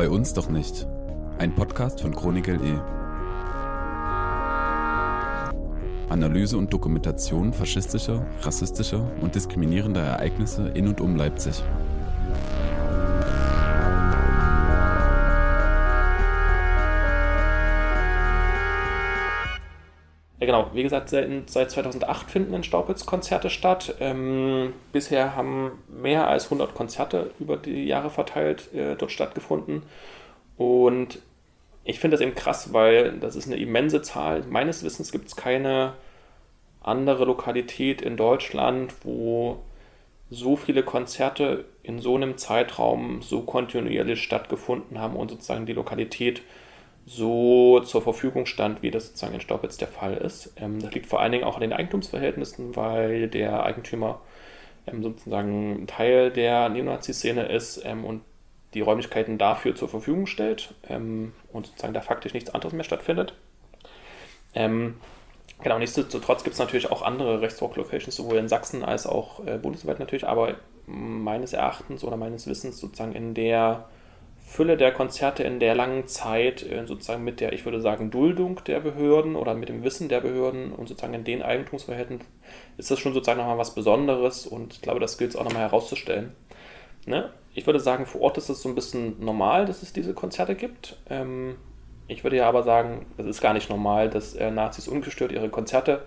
Bei uns doch nicht. Ein Podcast von Chronik LE. Analyse und Dokumentation faschistischer, rassistischer und diskriminierender Ereignisse in und um Leipzig. Genau. Wie gesagt, seit 2008 finden in Staupitz Konzerte statt. Ähm, bisher haben mehr als 100 Konzerte über die Jahre verteilt äh, dort stattgefunden. Und ich finde das eben krass, weil das ist eine immense Zahl. Meines Wissens gibt es keine andere Lokalität in Deutschland, wo so viele Konzerte in so einem Zeitraum so kontinuierlich stattgefunden haben und sozusagen die Lokalität so zur Verfügung stand, wie das sozusagen in Staubitz der Fall ist. Ähm, das liegt vor allen Dingen auch an den Eigentumsverhältnissen, weil der Eigentümer ähm, sozusagen Teil der Neonazi-Szene ist ähm, und die Räumlichkeiten dafür zur Verfügung stellt und sozusagen da faktisch nichts anderes mehr stattfindet. Genau, nichtsdestotrotz gibt es natürlich auch andere Rechtsrock-Locations, sowohl in Sachsen als auch äh, bundesweit natürlich, aber meines Erachtens oder meines Wissens sozusagen in der Fülle der Konzerte in der langen Zeit, äh, sozusagen mit der, ich würde sagen, Duldung der Behörden oder mit dem Wissen der Behörden und sozusagen in den Eigentumsverhältnissen, ist das schon sozusagen nochmal was Besonderes und ich glaube, das gilt es auch nochmal herauszustellen. Ne? Ich würde sagen, vor Ort ist es so ein bisschen normal, dass es diese Konzerte gibt. Ähm, ich würde ja aber sagen, es ist gar nicht normal, dass äh, Nazis ungestört ihre Konzerte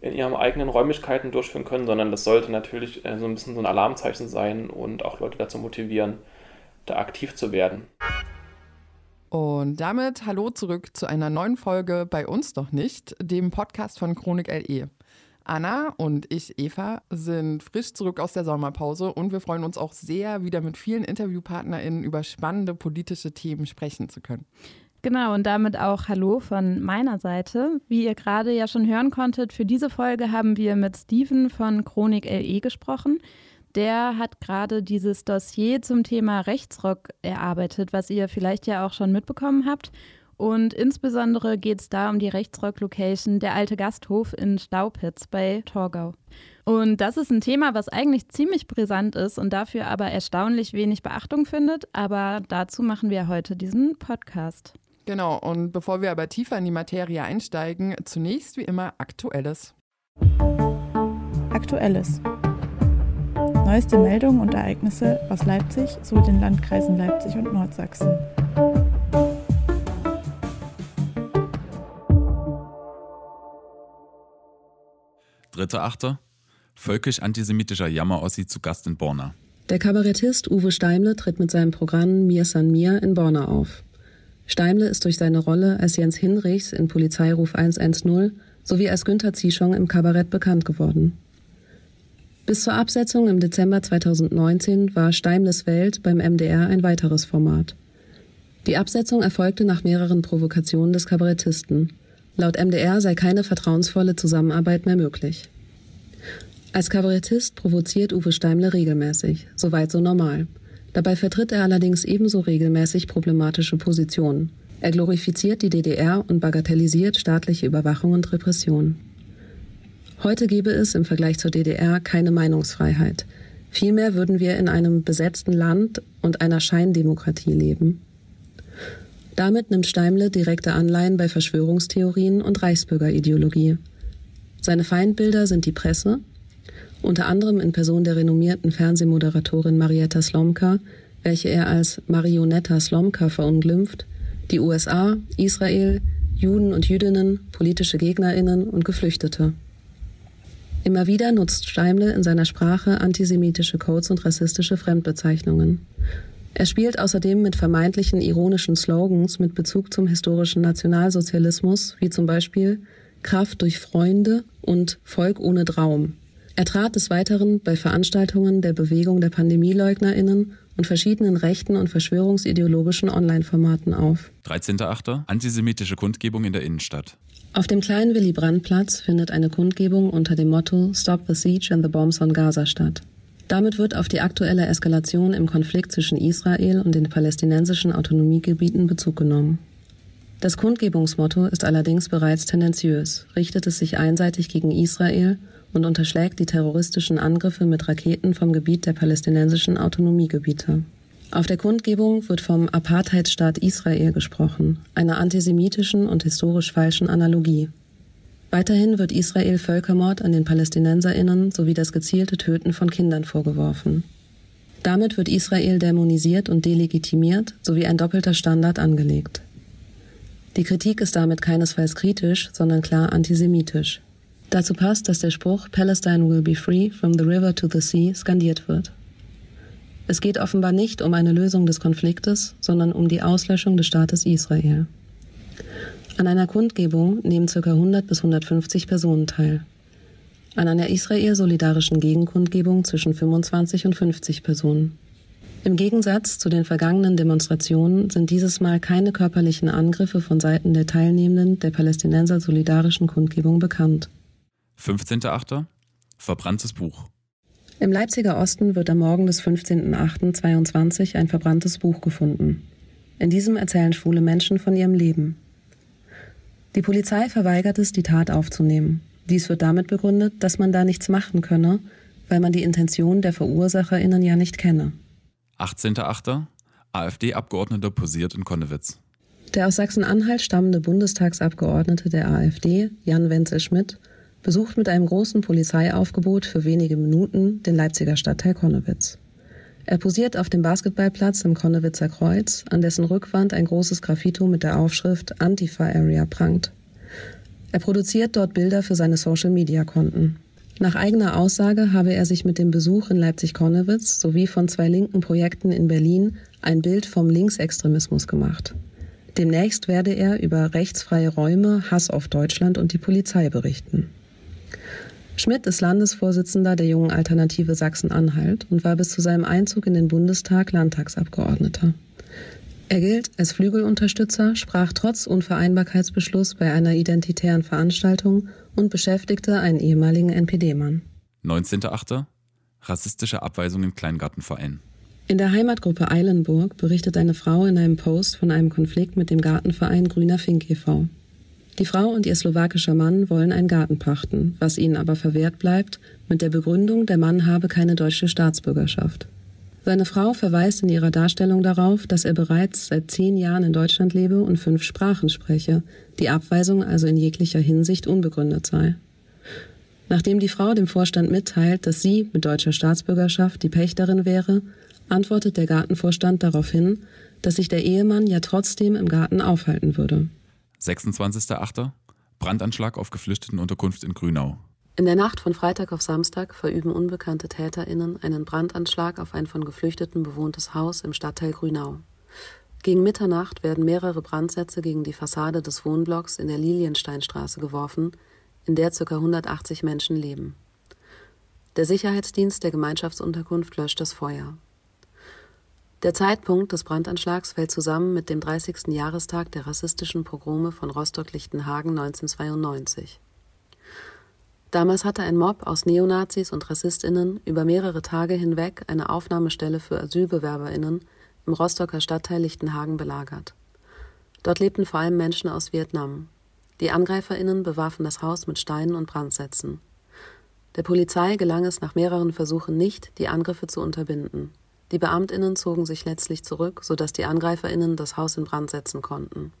in ihren eigenen Räumlichkeiten durchführen können, sondern das sollte natürlich äh, so ein bisschen so ein Alarmzeichen sein und auch Leute dazu motivieren, da aktiv zu werden. Und damit hallo zurück zu einer neuen Folge bei uns doch nicht, dem Podcast von Chronik LE. Anna und ich, Eva, sind frisch zurück aus der Sommerpause und wir freuen uns auch sehr, wieder mit vielen InterviewpartnerInnen über spannende politische Themen sprechen zu können. Genau, und damit auch Hallo von meiner Seite. Wie ihr gerade ja schon hören konntet, für diese Folge haben wir mit Steven von Chronik LE gesprochen der hat gerade dieses Dossier zum Thema Rechtsrock erarbeitet, was ihr vielleicht ja auch schon mitbekommen habt. Und insbesondere geht es da um die Rechtsrock-Location der alte Gasthof in Staupitz bei Torgau. Und das ist ein Thema, was eigentlich ziemlich brisant ist und dafür aber erstaunlich wenig Beachtung findet. Aber dazu machen wir heute diesen Podcast. Genau, und bevor wir aber tiefer in die Materie einsteigen, zunächst wie immer Aktuelles. Aktuelles. Neueste Meldungen und Ereignisse aus Leipzig sowie den Landkreisen Leipzig und Nordsachsen. Dritter Achter. Völkisch-antisemitischer Jammer-Ossi zu Gast in Borna. Der Kabarettist Uwe Steimle tritt mit seinem Programm Mir San Mir in Borna auf. Steimle ist durch seine Rolle als Jens Hinrichs in Polizeiruf 110 sowie als Günther Zieschong im Kabarett bekannt geworden. Bis zur Absetzung im Dezember 2019 war Steimles Welt beim MDR ein weiteres Format. Die Absetzung erfolgte nach mehreren Provokationen des Kabarettisten. Laut MDR sei keine vertrauensvolle Zusammenarbeit mehr möglich. Als Kabarettist provoziert Uwe Steimle regelmäßig, soweit so normal. Dabei vertritt er allerdings ebenso regelmäßig problematische Positionen. Er glorifiziert die DDR und bagatellisiert staatliche Überwachung und Repression. Heute gäbe es im Vergleich zur DDR keine Meinungsfreiheit. Vielmehr würden wir in einem besetzten Land und einer Scheindemokratie leben. Damit nimmt Steimle direkte Anleihen bei Verschwörungstheorien und Reichsbürgerideologie. Seine Feindbilder sind die Presse, unter anderem in Person der renommierten Fernsehmoderatorin Marietta Slomka, welche er als Marionetta Slomka verunglimpft, die USA, Israel, Juden und Jüdinnen, politische Gegnerinnen und Geflüchtete. Immer wieder nutzt Steimle in seiner Sprache antisemitische Codes und rassistische Fremdbezeichnungen. Er spielt außerdem mit vermeintlichen ironischen Slogans mit Bezug zum historischen Nationalsozialismus, wie zum Beispiel Kraft durch Freunde und Volk ohne Traum. Er trat des Weiteren bei Veranstaltungen der Bewegung der Pandemieleugnerinnen und verschiedenen rechten und verschwörungsideologischen Online-Formaten auf. 13.8. Antisemitische Kundgebung in der Innenstadt. Auf dem kleinen Willy Brandt-Platz findet eine Kundgebung unter dem Motto Stop the Siege and the Bombs on Gaza statt. Damit wird auf die aktuelle Eskalation im Konflikt zwischen Israel und den palästinensischen Autonomiegebieten Bezug genommen. Das Kundgebungsmotto ist allerdings bereits tendenziös, richtet es sich einseitig gegen Israel und unterschlägt die terroristischen Angriffe mit Raketen vom Gebiet der palästinensischen Autonomiegebiete. Auf der Kundgebung wird vom Apartheidsstaat Israel gesprochen, einer antisemitischen und historisch falschen Analogie. Weiterhin wird Israel Völkermord an den Palästinenserinnen sowie das gezielte Töten von Kindern vorgeworfen. Damit wird Israel dämonisiert und delegitimiert sowie ein doppelter Standard angelegt. Die Kritik ist damit keinesfalls kritisch, sondern klar antisemitisch. Dazu passt, dass der Spruch Palestine will be free from the river to the sea skandiert wird. Es geht offenbar nicht um eine Lösung des Konfliktes, sondern um die Auslöschung des Staates Israel. An einer Kundgebung nehmen ca. 100 bis 150 Personen teil. An einer israel-solidarischen Gegenkundgebung zwischen 25 und 50 Personen. Im Gegensatz zu den vergangenen Demonstrationen sind dieses Mal keine körperlichen Angriffe von Seiten der Teilnehmenden der Palästinenser solidarischen Kundgebung bekannt. 15.8. Verbranntes Buch. Im Leipziger Osten wird am Morgen des 15.08.22 ein verbranntes Buch gefunden. In diesem erzählen schwule Menschen von ihrem Leben. Die Polizei verweigert es, die Tat aufzunehmen. Dies wird damit begründet, dass man da nichts machen könne, weil man die Intention der VerursacherInnen ja nicht kenne. 18.8. AfD-Abgeordneter posiert in Konnewitz. Der aus Sachsen-Anhalt stammende Bundestagsabgeordnete der AfD, Jan Wenzel Schmidt, besucht mit einem großen Polizeiaufgebot für wenige Minuten den Leipziger Stadtteil Konnewitz. Er posiert auf dem Basketballplatz im Konnewitzer Kreuz, an dessen Rückwand ein großes Graffito mit der Aufschrift Antifa Area prangt. Er produziert dort Bilder für seine Social-Media-Konten. Nach eigener Aussage habe er sich mit dem Besuch in Leipzig-Konnewitz sowie von zwei linken Projekten in Berlin ein Bild vom Linksextremismus gemacht. Demnächst werde er über rechtsfreie Räume, Hass auf Deutschland und die Polizei berichten. Schmidt ist Landesvorsitzender der Jungen Alternative Sachsen-Anhalt und war bis zu seinem Einzug in den Bundestag Landtagsabgeordneter. Er gilt als Flügelunterstützer, sprach trotz Unvereinbarkeitsbeschluss bei einer identitären Veranstaltung und beschäftigte einen ehemaligen NPD-Mann. 19.8. Rassistische Abweisung im Kleingartenverein. In der Heimatgruppe Eilenburg berichtet eine Frau in einem Post von einem Konflikt mit dem Gartenverein Grüner Fink e.V. Die Frau und ihr slowakischer Mann wollen einen Garten pachten, was ihnen aber verwehrt bleibt, mit der Begründung, der Mann habe keine deutsche Staatsbürgerschaft. Seine Frau verweist in ihrer Darstellung darauf, dass er bereits seit zehn Jahren in Deutschland lebe und fünf Sprachen spreche, die Abweisung also in jeglicher Hinsicht unbegründet sei. Nachdem die Frau dem Vorstand mitteilt, dass sie mit deutscher Staatsbürgerschaft die Pächterin wäre, antwortet der Gartenvorstand darauf hin, dass sich der Ehemann ja trotzdem im Garten aufhalten würde. 26.8. Brandanschlag auf Geflüchtetenunterkunft in Grünau. In der Nacht von Freitag auf Samstag verüben unbekannte TäterInnen einen Brandanschlag auf ein von Geflüchteten bewohntes Haus im Stadtteil Grünau. Gegen Mitternacht werden mehrere Brandsätze gegen die Fassade des Wohnblocks in der Liliensteinstraße geworfen, in der ca. 180 Menschen leben. Der Sicherheitsdienst der Gemeinschaftsunterkunft löscht das Feuer. Der Zeitpunkt des Brandanschlags fällt zusammen mit dem 30. Jahrestag der rassistischen Pogrome von Rostock-Lichtenhagen 1992. Damals hatte ein Mob aus Neonazis und Rassistinnen über mehrere Tage hinweg eine Aufnahmestelle für Asylbewerberinnen im Rostocker Stadtteil Lichtenhagen belagert. Dort lebten vor allem Menschen aus Vietnam. Die Angreiferinnen bewarfen das Haus mit Steinen und Brandsätzen. Der Polizei gelang es nach mehreren Versuchen nicht, die Angriffe zu unterbinden. Die Beamtinnen zogen sich letztlich zurück, sodass die Angreiferinnen das Haus in Brand setzen konnten.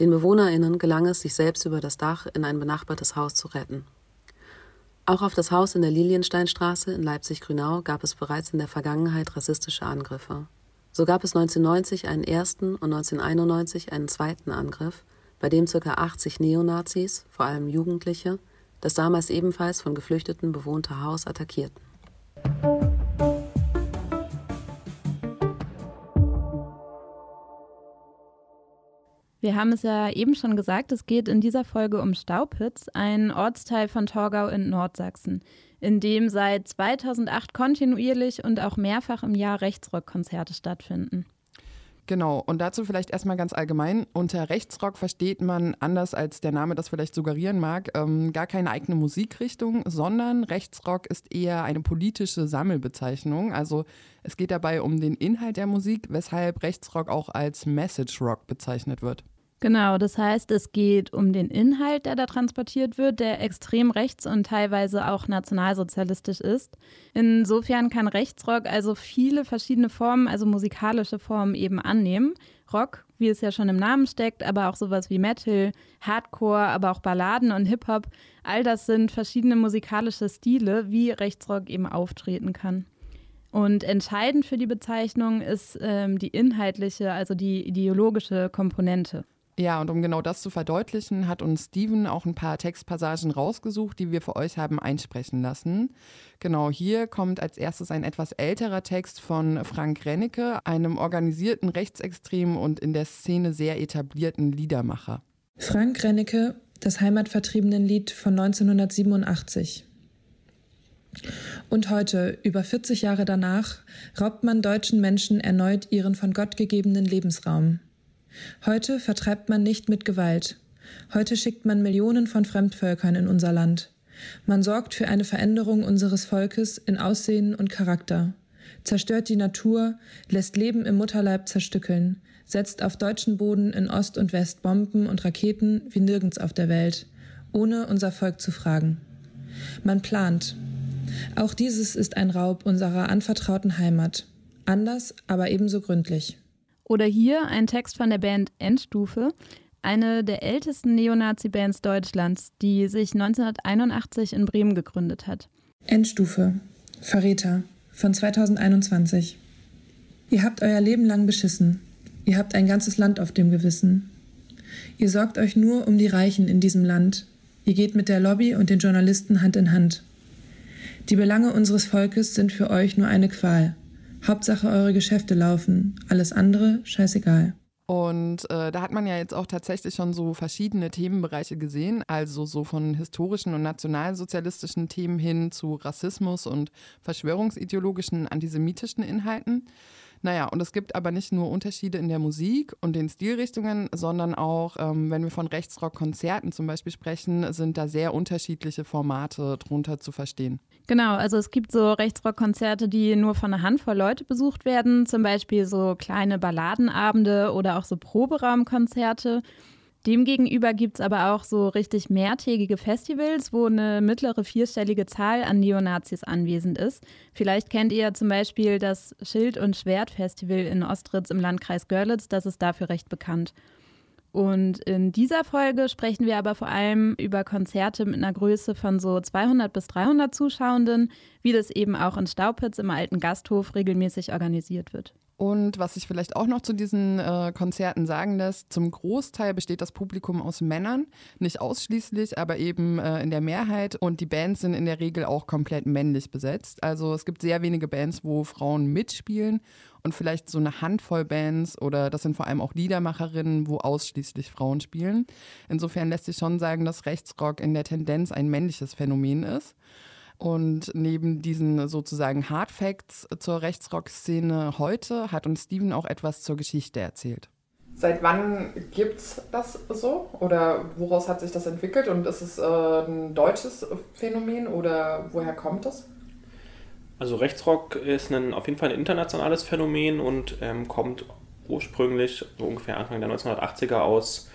Den Bewohnerinnen gelang es, sich selbst über das Dach in ein benachbartes Haus zu retten. Auch auf das Haus in der Liliensteinstraße in Leipzig-Grünau gab es bereits in der Vergangenheit rassistische Angriffe. So gab es 1990 einen ersten und 1991 einen zweiten Angriff, bei dem ca. 80 Neonazis, vor allem Jugendliche, das damals ebenfalls von Geflüchteten bewohnte Haus attackierten. Wir haben es ja eben schon gesagt, es geht in dieser Folge um Staupitz, ein Ortsteil von Torgau in Nordsachsen, in dem seit 2008 kontinuierlich und auch mehrfach im Jahr Rechtsrockkonzerte stattfinden. Genau, und dazu vielleicht erstmal ganz allgemein. Unter Rechtsrock versteht man, anders als der Name das vielleicht suggerieren mag, ähm, gar keine eigene Musikrichtung, sondern Rechtsrock ist eher eine politische Sammelbezeichnung. Also es geht dabei um den Inhalt der Musik, weshalb Rechtsrock auch als Message Rock bezeichnet wird. Genau, das heißt, es geht um den Inhalt, der da transportiert wird, der extrem rechts und teilweise auch nationalsozialistisch ist. Insofern kann Rechtsrock also viele verschiedene Formen, also musikalische Formen eben annehmen. Rock, wie es ja schon im Namen steckt, aber auch sowas wie Metal, Hardcore, aber auch Balladen und Hip-Hop, all das sind verschiedene musikalische Stile, wie Rechtsrock eben auftreten kann. Und entscheidend für die Bezeichnung ist ähm, die inhaltliche, also die ideologische Komponente. Ja, und um genau das zu verdeutlichen, hat uns Steven auch ein paar Textpassagen rausgesucht, die wir für euch haben einsprechen lassen. Genau hier kommt als erstes ein etwas älterer Text von Frank Rennecke, einem organisierten Rechtsextremen und in der Szene sehr etablierten Liedermacher. Frank Rennecke, das Heimatvertriebenenlied von 1987. Und heute, über 40 Jahre danach, raubt man deutschen Menschen erneut ihren von Gott gegebenen Lebensraum. Heute vertreibt man nicht mit Gewalt. Heute schickt man Millionen von Fremdvölkern in unser Land. Man sorgt für eine Veränderung unseres Volkes in Aussehen und Charakter, zerstört die Natur, lässt Leben im Mutterleib zerstückeln, setzt auf deutschen Boden in Ost und West Bomben und Raketen wie nirgends auf der Welt, ohne unser Volk zu fragen. Man plant. Auch dieses ist ein Raub unserer anvertrauten Heimat. Anders, aber ebenso gründlich. Oder hier ein Text von der Band Endstufe, eine der ältesten Neonazi-Bands Deutschlands, die sich 1981 in Bremen gegründet hat. Endstufe, Verräter, von 2021. Ihr habt euer Leben lang beschissen. Ihr habt ein ganzes Land auf dem Gewissen. Ihr sorgt euch nur um die Reichen in diesem Land. Ihr geht mit der Lobby und den Journalisten Hand in Hand. Die Belange unseres Volkes sind für euch nur eine Qual. Hauptsache eure Geschäfte laufen, alles andere scheißegal. Und äh, da hat man ja jetzt auch tatsächlich schon so verschiedene Themenbereiche gesehen, also so von historischen und nationalsozialistischen Themen hin zu Rassismus und verschwörungsideologischen antisemitischen Inhalten. Naja, und es gibt aber nicht nur Unterschiede in der Musik und den Stilrichtungen, sondern auch, ähm, wenn wir von Rechtsrock-Konzerten zum Beispiel sprechen, sind da sehr unterschiedliche Formate drunter zu verstehen. Genau, also es gibt so Rechtsrock-Konzerte, die nur von einer Handvoll Leute besucht werden, zum Beispiel so kleine Balladenabende oder auch so Proberaumkonzerte. Demgegenüber gibt es aber auch so richtig mehrtägige Festivals, wo eine mittlere vierstellige Zahl an Neonazis anwesend ist. Vielleicht kennt ihr zum Beispiel das Schild- und Schwert-Festival in Ostritz im Landkreis Görlitz, das ist dafür recht bekannt. Und in dieser Folge sprechen wir aber vor allem über Konzerte mit einer Größe von so 200 bis 300 Zuschauenden, wie das eben auch in Staupitz im alten Gasthof regelmäßig organisiert wird. Und was sich vielleicht auch noch zu diesen äh, Konzerten sagen lässt, zum Großteil besteht das Publikum aus Männern, nicht ausschließlich, aber eben äh, in der Mehrheit. Und die Bands sind in der Regel auch komplett männlich besetzt. Also es gibt sehr wenige Bands, wo Frauen mitspielen und vielleicht so eine Handvoll Bands oder das sind vor allem auch Liedermacherinnen, wo ausschließlich Frauen spielen. Insofern lässt sich schon sagen, dass Rechtsrock in der Tendenz ein männliches Phänomen ist. Und neben diesen sozusagen Hard Facts zur Rechtsrock-Szene heute hat uns Steven auch etwas zur Geschichte erzählt. Seit wann gibt es das so? Oder woraus hat sich das entwickelt? Und ist es äh, ein deutsches Phänomen oder woher kommt es? Also Rechtsrock ist ein, auf jeden Fall ein internationales Phänomen und ähm, kommt ursprünglich so ungefähr Anfang der 1980er aus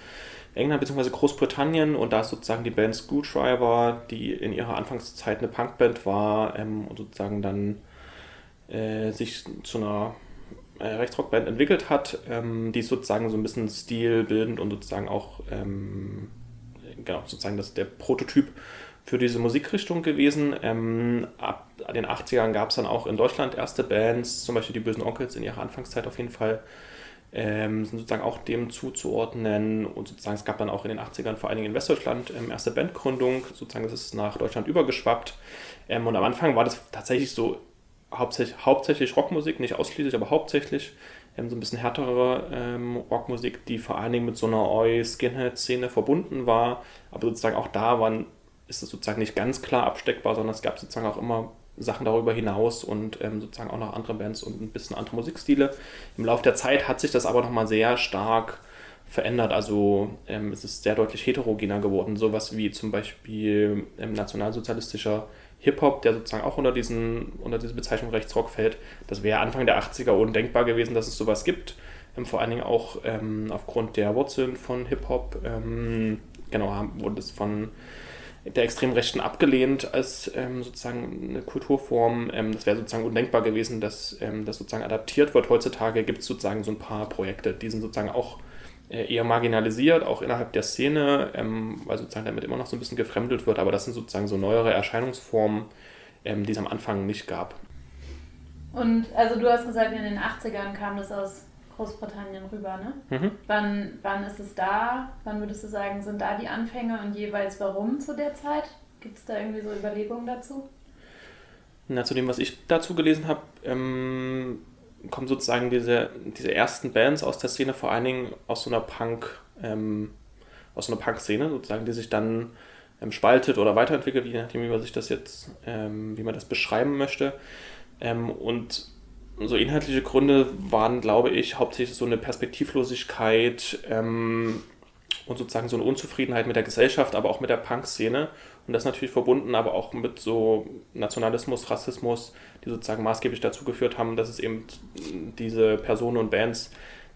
England bzw. Großbritannien und da ist sozusagen die Band Screwdriver, die in ihrer Anfangszeit eine Punkband war ähm, und sozusagen dann äh, sich zu einer äh, Rechtsrockband entwickelt hat, ähm, die ist sozusagen so ein bisschen stilbildend und sozusagen auch ähm, genau, sozusagen das der Prototyp für diese Musikrichtung gewesen. Ähm, ab den 80ern gab es dann auch in Deutschland erste Bands, zum Beispiel die Bösen Onkels in ihrer Anfangszeit auf jeden Fall ähm, sind sozusagen auch dem zuzuordnen. Und sozusagen es gab dann auch in den 80ern vor allen Dingen in Westdeutschland ähm, erste Bandgründung, sozusagen ist nach Deutschland übergeschwappt. Ähm, und am Anfang war das tatsächlich so hauptsächlich, hauptsächlich Rockmusik, nicht ausschließlich, aber hauptsächlich ähm, so ein bisschen härtere ähm, Rockmusik, die vor allen Dingen mit so einer Oi-Skinhead-Szene verbunden war, aber sozusagen auch da waren, ist es sozusagen nicht ganz klar absteckbar, sondern es gab sozusagen auch immer Sachen darüber hinaus und ähm, sozusagen auch noch andere Bands und ein bisschen andere Musikstile. Im Laufe der Zeit hat sich das aber nochmal sehr stark verändert. Also ähm, es ist sehr deutlich heterogener geworden. Sowas wie zum Beispiel ähm, nationalsozialistischer Hip-Hop, der sozusagen auch unter, diesen, unter diese Bezeichnung Rechtsrock fällt. Das wäre Anfang der 80er undenkbar gewesen, dass es sowas gibt. ähm, vor allen Dingen auch ähm, aufgrund der Wurzeln von Hip-Hop, ähm, genau, wurde es von der extremen Rechten abgelehnt als ähm, sozusagen eine Kulturform. Ähm, das wäre sozusagen undenkbar gewesen, dass ähm, das sozusagen adaptiert wird. Heutzutage gibt es sozusagen so ein paar Projekte, die sind sozusagen auch äh, eher marginalisiert, auch innerhalb der Szene, ähm, weil sozusagen damit immer noch so ein bisschen gefremdelt wird. Aber das sind sozusagen so neuere Erscheinungsformen, ähm, die es am Anfang nicht gab. Und also du hast gesagt, in den 80ern kam das aus Großbritannien rüber, ne? Mhm. Wann, wann ist es da? Wann würdest du sagen, sind da die Anfänge und jeweils warum zu der Zeit? Gibt es da irgendwie so Überlegungen dazu? Na, zu dem, was ich dazu gelesen habe, ähm, kommen sozusagen diese, diese ersten Bands aus der Szene, vor allen Dingen aus so einer Punk, ähm, aus so einer Punk-Szene, sozusagen, die sich dann ähm, spaltet oder weiterentwickelt, je nachdem, wie man sich das jetzt, ähm, wie man das beschreiben möchte. Ähm, so inhaltliche Gründe waren, glaube ich, hauptsächlich so eine Perspektivlosigkeit ähm, und sozusagen so eine Unzufriedenheit mit der Gesellschaft, aber auch mit der Punk-Szene. Und das natürlich verbunden, aber auch mit so Nationalismus, Rassismus, die sozusagen maßgeblich dazu geführt haben, dass es eben diese Personen und Bands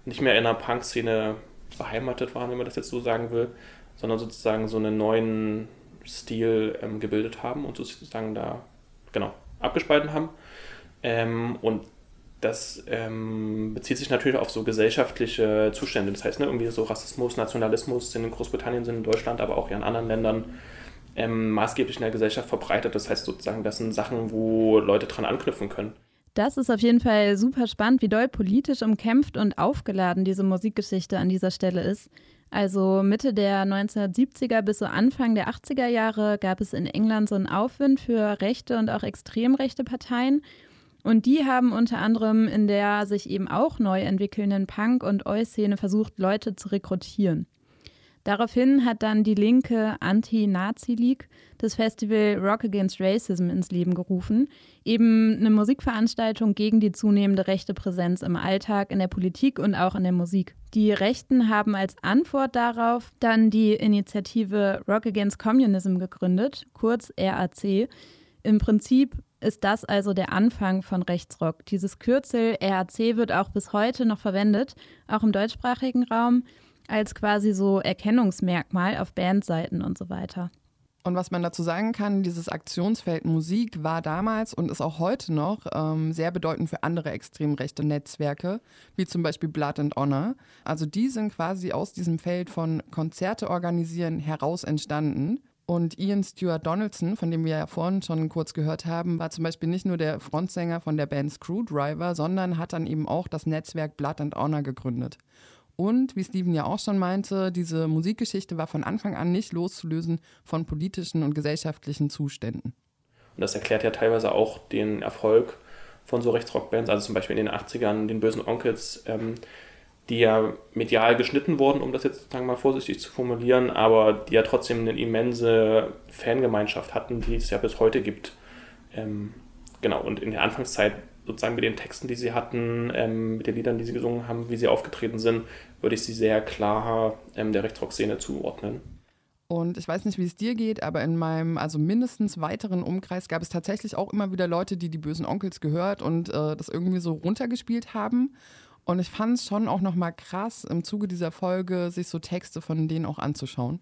nicht mehr in der Punk-Szene beheimatet waren, wenn man das jetzt so sagen will, sondern sozusagen so einen neuen Stil ähm, gebildet haben und sozusagen da, genau, abgespalten haben. Ähm, und das ähm, bezieht sich natürlich auf so gesellschaftliche Zustände. Das heißt, ne, irgendwie so Rassismus, Nationalismus sind in Großbritannien, sind in Deutschland, aber auch ja in anderen Ländern ähm, maßgeblich in der Gesellschaft verbreitet. Das heißt sozusagen, das sind Sachen, wo Leute dran anknüpfen können. Das ist auf jeden Fall super spannend, wie doll politisch umkämpft und aufgeladen diese Musikgeschichte an dieser Stelle ist. Also Mitte der 1970er bis so Anfang der 80er Jahre gab es in England so einen Aufwind für rechte und auch extrem rechte Parteien. Und die haben unter anderem in der sich eben auch neu entwickelnden Punk- und Oi-Szene versucht, Leute zu rekrutieren. Daraufhin hat dann die linke Anti-Nazi-League das Festival Rock Against Racism ins Leben gerufen, eben eine Musikveranstaltung gegen die zunehmende rechte Präsenz im Alltag, in der Politik und auch in der Musik. Die Rechten haben als Antwort darauf dann die Initiative Rock Against Communism gegründet, kurz RAC. Im Prinzip ist das also der Anfang von Rechtsrock. Dieses Kürzel RAC wird auch bis heute noch verwendet, auch im deutschsprachigen Raum, als quasi so Erkennungsmerkmal auf Bandseiten und so weiter. Und was man dazu sagen kann, dieses Aktionsfeld Musik war damals und ist auch heute noch ähm, sehr bedeutend für andere extrem rechte Netzwerke, wie zum Beispiel Blood and Honor. Also die sind quasi aus diesem Feld von Konzerte organisieren heraus entstanden. Und Ian Stewart Donaldson, von dem wir ja vorhin schon kurz gehört haben, war zum Beispiel nicht nur der Frontsänger von der Band Screwdriver, sondern hat dann eben auch das Netzwerk Blood and Honor gegründet. Und wie Steven ja auch schon meinte, diese Musikgeschichte war von Anfang an nicht loszulösen von politischen und gesellschaftlichen Zuständen. Und das erklärt ja teilweise auch den Erfolg von so Rechtsrockbands, also zum Beispiel in den 80ern, den bösen Onkels, ähm, die ja medial geschnitten wurden, um das jetzt sozusagen mal vorsichtig zu formulieren, aber die ja trotzdem eine immense Fangemeinschaft hatten, die es ja bis heute gibt. Ähm, genau, und in der Anfangszeit sozusagen mit den Texten, die sie hatten, ähm, mit den Liedern, die sie gesungen haben, wie sie aufgetreten sind, würde ich sie sehr klar ähm, der Rechtsrock-Szene zuordnen. Und ich weiß nicht, wie es dir geht, aber in meinem, also mindestens weiteren Umkreis gab es tatsächlich auch immer wieder Leute, die die bösen Onkels gehört und äh, das irgendwie so runtergespielt haben. Und ich fand es schon auch nochmal krass, im Zuge dieser Folge sich so Texte von denen auch anzuschauen.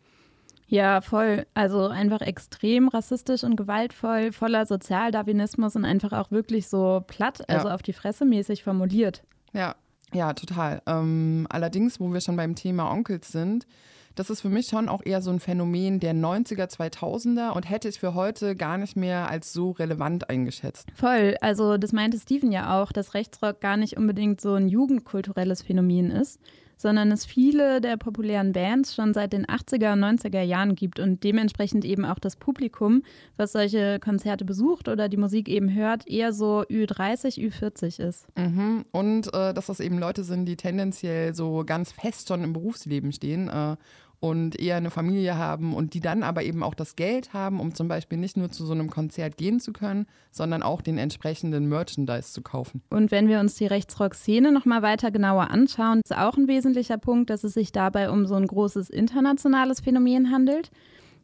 Ja, voll. Also einfach extrem rassistisch und gewaltvoll, voller Sozialdarwinismus und einfach auch wirklich so platt, also ja. auf die Fresse mäßig formuliert. Ja, ja, total. Ähm, allerdings, wo wir schon beim Thema Onkels sind, das ist für mich schon auch eher so ein Phänomen der 90er, 2000er und hätte ich für heute gar nicht mehr als so relevant eingeschätzt. Voll, also das meinte Steven ja auch, dass Rechtsrock gar nicht unbedingt so ein jugendkulturelles Phänomen ist, sondern es viele der populären Bands schon seit den 80er und 90er Jahren gibt und dementsprechend eben auch das Publikum, was solche Konzerte besucht oder die Musik eben hört, eher so Ü30, Ü40 ist. Mhm. Und äh, dass das eben Leute sind, die tendenziell so ganz fest schon im Berufsleben stehen äh, und eher eine Familie haben und die dann aber eben auch das Geld haben, um zum Beispiel nicht nur zu so einem Konzert gehen zu können, sondern auch den entsprechenden Merchandise zu kaufen. Und wenn wir uns die Rechtsrock-Szene nochmal weiter genauer anschauen, ist auch ein wesentlicher Punkt, dass es sich dabei um so ein großes internationales Phänomen handelt.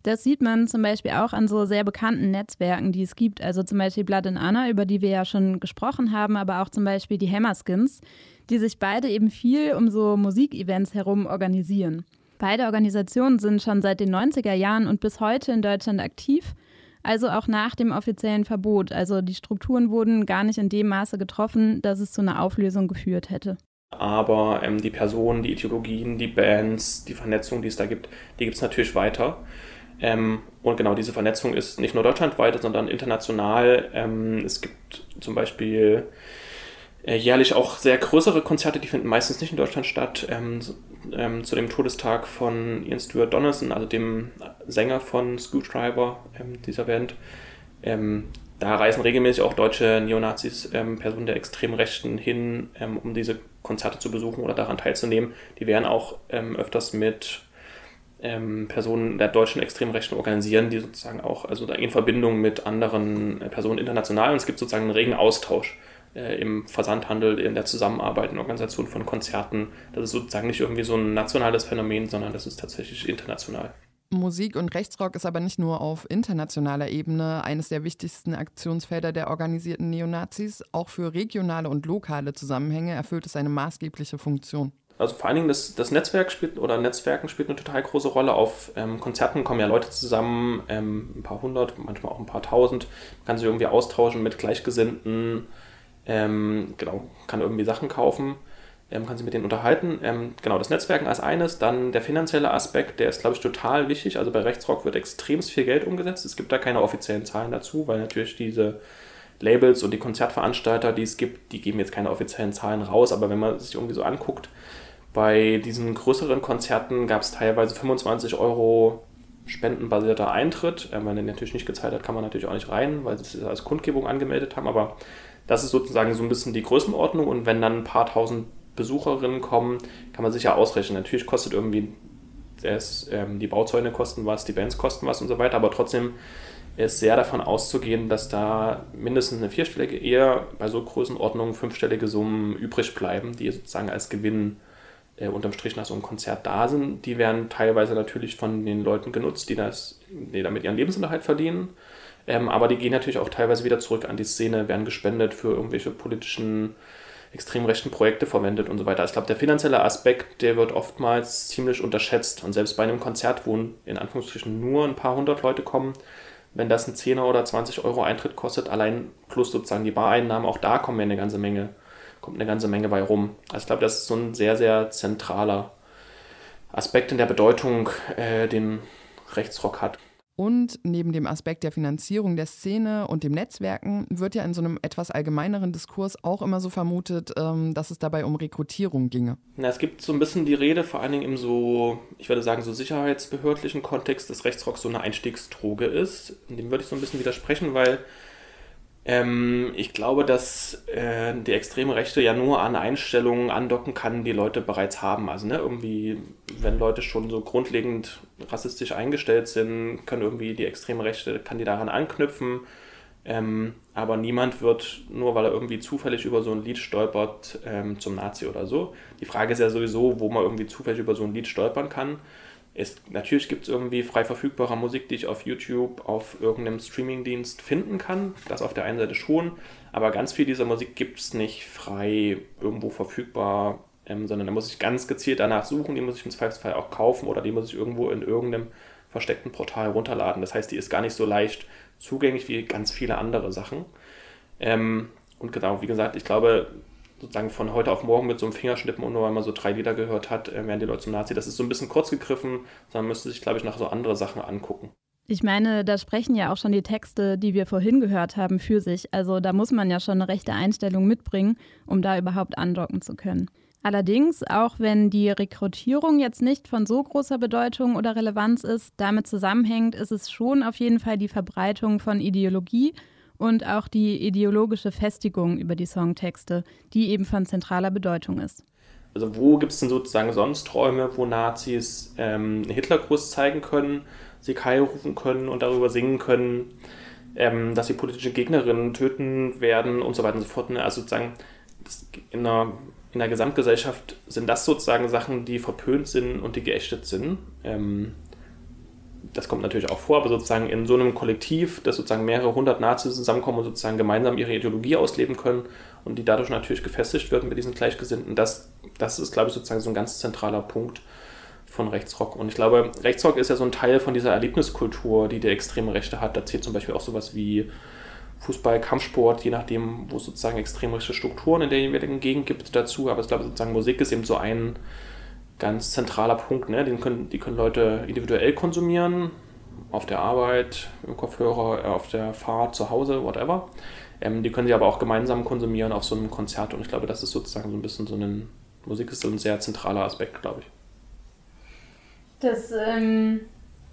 Das sieht man zum Beispiel auch an so sehr bekannten Netzwerken, die es gibt. Also zum Beispiel Blood and Anna, über die wir ja schon gesprochen haben, aber auch zum Beispiel die Hammerskins die sich beide eben viel um so Musikevents herum organisieren. Beide Organisationen sind schon seit den 90er Jahren und bis heute in Deutschland aktiv, also auch nach dem offiziellen Verbot. Also die Strukturen wurden gar nicht in dem Maße getroffen, dass es zu einer Auflösung geführt hätte. Aber ähm, die Personen, die Ideologien, die Bands, die Vernetzung, die es da gibt, die gibt es natürlich weiter. Ähm, und genau diese Vernetzung ist nicht nur deutschlandweit, sondern international. Ähm, es gibt zum Beispiel jährlich auch sehr größere Konzerte, die finden meistens nicht in Deutschland statt. Ähm, ähm, zu dem Todestag von Ian Stewart Donaldson, also dem Sänger von Screwdriver, ähm, dieser Band. Ähm, da reisen regelmäßig auch deutsche Neonazis, ähm, Personen der extremen Rechten hin, ähm, um diese Konzerte zu besuchen oder daran teilzunehmen. Die werden auch öfters mit Personen der deutschen extremen Rechten organisieren, die sozusagen auch also in Verbindung mit anderen Personen international und es gibt sozusagen einen regen Austausch äh, im Versandhandel, in der Zusammenarbeit, in der Organisation von Konzerten. Das ist sozusagen nicht irgendwie so ein nationales Phänomen, sondern das ist tatsächlich international. Musik und Rechtsrock ist aber nicht nur auf internationaler Ebene eines der wichtigsten Aktionsfelder der organisierten Neonazis. Auch für regionale und lokale Zusammenhänge erfüllt es eine maßgebliche Funktion. Also vor allen Dingen das, das Netzwerk spielt oder Netzwerken spielt eine total große Rolle. Auf ähm, Konzerten kommen ja Leute zusammen, ähm, ein paar hundert, manchmal auch ein paar tausend. Man kann sich irgendwie austauschen mit Gleichgesinnten, ähm, genau, kann irgendwie Sachen kaufen, ähm, kann sich mit denen unterhalten. Ähm, genau, das Netzwerken als eines, dann der finanzielle Aspekt, der ist, glaube ich, total wichtig. Also bei Rechtsrock wird extrem viel Geld umgesetzt. Es gibt da keine offiziellen Zahlen dazu, weil natürlich diese Labels und die Konzertveranstalter, die es gibt, die geben jetzt keine offiziellen Zahlen raus. Aber wenn man sich irgendwie so anguckt, bei diesen größeren Konzerten gab es teilweise 25 Euro spendenbasierter Eintritt. Wenn man den natürlich nicht gezahlt hat, kann man natürlich auch nicht rein, weil sie es als Kundgebung angemeldet haben. Aber das ist sozusagen so ein bisschen die Größenordnung und wenn dann ein paar tausend Besucherinnen kommen, kann man sich ja ausrechnen. Natürlich kostet irgendwie das, ähm, die Bauzäune kosten was, die Bands kosten was und so weiter, aber trotzdem ist sehr davon auszugehen, dass da mindestens eine vierstellige, eher bei so Größenordnungen fünfstellige Summen übrig bleiben, die sozusagen als Gewinn äh, unterm Strich nach so einem Konzert da sind. Die werden teilweise natürlich von den Leuten genutzt, die, das, die damit ihren Lebensunterhalt verdienen. Ähm, aber die gehen natürlich auch teilweise wieder zurück an die Szene, werden gespendet für irgendwelche politischen, extrem rechten Projekte verwendet und so weiter. Ich glaube, der finanzielle Aspekt, der wird oftmals ziemlich unterschätzt. Und selbst bei einem Konzert, wo in Anführungsstrichen nur ein paar hundert Leute kommen, wenn das ein 10er oder 20 Euro Eintritt kostet, allein plus sozusagen die Bareinnahmen, auch da kommen ja eine ganze Menge, kommt eine ganze Menge bei rum. Also ich glaube, das ist so ein sehr, sehr zentraler Aspekt in der Bedeutung, äh, den Rechtsrock hat. Und neben dem Aspekt der Finanzierung der Szene und dem Netzwerken wird ja in so einem etwas allgemeineren Diskurs auch immer so vermutet, ähm, dass es dabei um Rekrutierung ginge. Na, es gibt so ein bisschen die Rede, vor allen Dingen im so, ich würde sagen, so sicherheitsbehördlichen Kontext, dass Rechtsrock so eine Einstiegsdroge ist. Dem würde ich so ein bisschen widersprechen, weil ähm, ich glaube, dass äh, die extreme Rechte ja nur an Einstellungen andocken kann, die Leute bereits haben. Also ne, irgendwie, wenn Leute schon so grundlegend rassistisch eingestellt sind, können irgendwie die extreme Rechte, kann die daran anknüpfen. Ähm, aber niemand wird, nur weil er irgendwie zufällig über so ein Lied stolpert, ähm, zum Nazi oder so. Die Frage ist ja sowieso, wo man irgendwie zufällig über so ein Lied stolpern kann. Es, natürlich gibt es irgendwie frei verfügbare Musik, die ich auf YouTube, auf irgendeinem Streamingdienst finden kann. Das auf der einen Seite schon, aber ganz viel dieser Musik gibt es nicht frei irgendwo verfügbar, ähm, sondern da muss ich ganz gezielt danach suchen. Die muss ich im Zweifelsfall auch kaufen oder die muss ich irgendwo in irgendeinem versteckten Portal runterladen. Das heißt, die ist gar nicht so leicht zugänglich wie ganz viele andere Sachen. Ähm, und genau, wie gesagt, ich glaube, sozusagen von heute auf morgen mit so einem Fingerschnippen und nur weil man so drei Lieder gehört hat, äh, werden die Leute zum Nazi. Das ist so ein bisschen kurz gegriffen, sondern müsste sich, glaube ich, nach so andere Sachen angucken. Ich meine, da sprechen ja auch schon die Texte, die wir vorhin gehört haben, für sich. Also da muss man ja schon eine rechte Einstellung mitbringen, um da überhaupt andocken zu können. Allerdings, auch wenn die Rekrutierung jetzt nicht von so großer Bedeutung oder Relevanz ist, damit zusammenhängt, ist es schon auf jeden Fall die Verbreitung von Ideologie und auch die ideologische Festigung über die Songtexte, die eben von zentraler Bedeutung ist. Also wo gibt es denn sozusagen sonst Räume, wo Nazis ähm, Hitlergruß zeigen können, sie Kai rufen können und darüber singen können, ähm, dass sie politische Gegnerinnen töten werden und so weiter und so fort. Ne? Also sozusagen in einer, in der Gesamtgesellschaft sind das sozusagen Sachen, die verpönt sind und die geächtet sind. Ähm, das kommt natürlich auch vor, aber sozusagen in so einem Kollektiv, dass sozusagen mehrere hundert Nazis zusammenkommen und sozusagen gemeinsam ihre Ideologie ausleben können und die dadurch natürlich gefestigt wird mit diesen Gleichgesinnten, das, das ist, glaube ich, sozusagen so ein ganz zentraler Punkt von Rechtsrock. Und ich glaube, Rechtsrock ist ja so ein Teil von dieser Erlebniskultur, die die extreme Rechte hat. Da zählt zum Beispiel auch sowas wie Fußball, Kampfsport, je nachdem, wo es sozusagen extrem rechte Strukturen in der jeweiligen Gegend gibt dazu. Aber ich glaube, sozusagen Musik ist eben so ein ganz zentraler Punkt. Ne? Den können, die können Leute individuell konsumieren, auf der Arbeit, im Kopfhörer, äh, auf der Fahrt, zu Hause, whatever. Ähm, die können sie aber auch gemeinsam konsumieren auf so einem Konzert. Und ich glaube, das ist sozusagen so ein bisschen so ein, Musik ist so ein sehr zentraler Aspekt, glaube ich. Das ähm,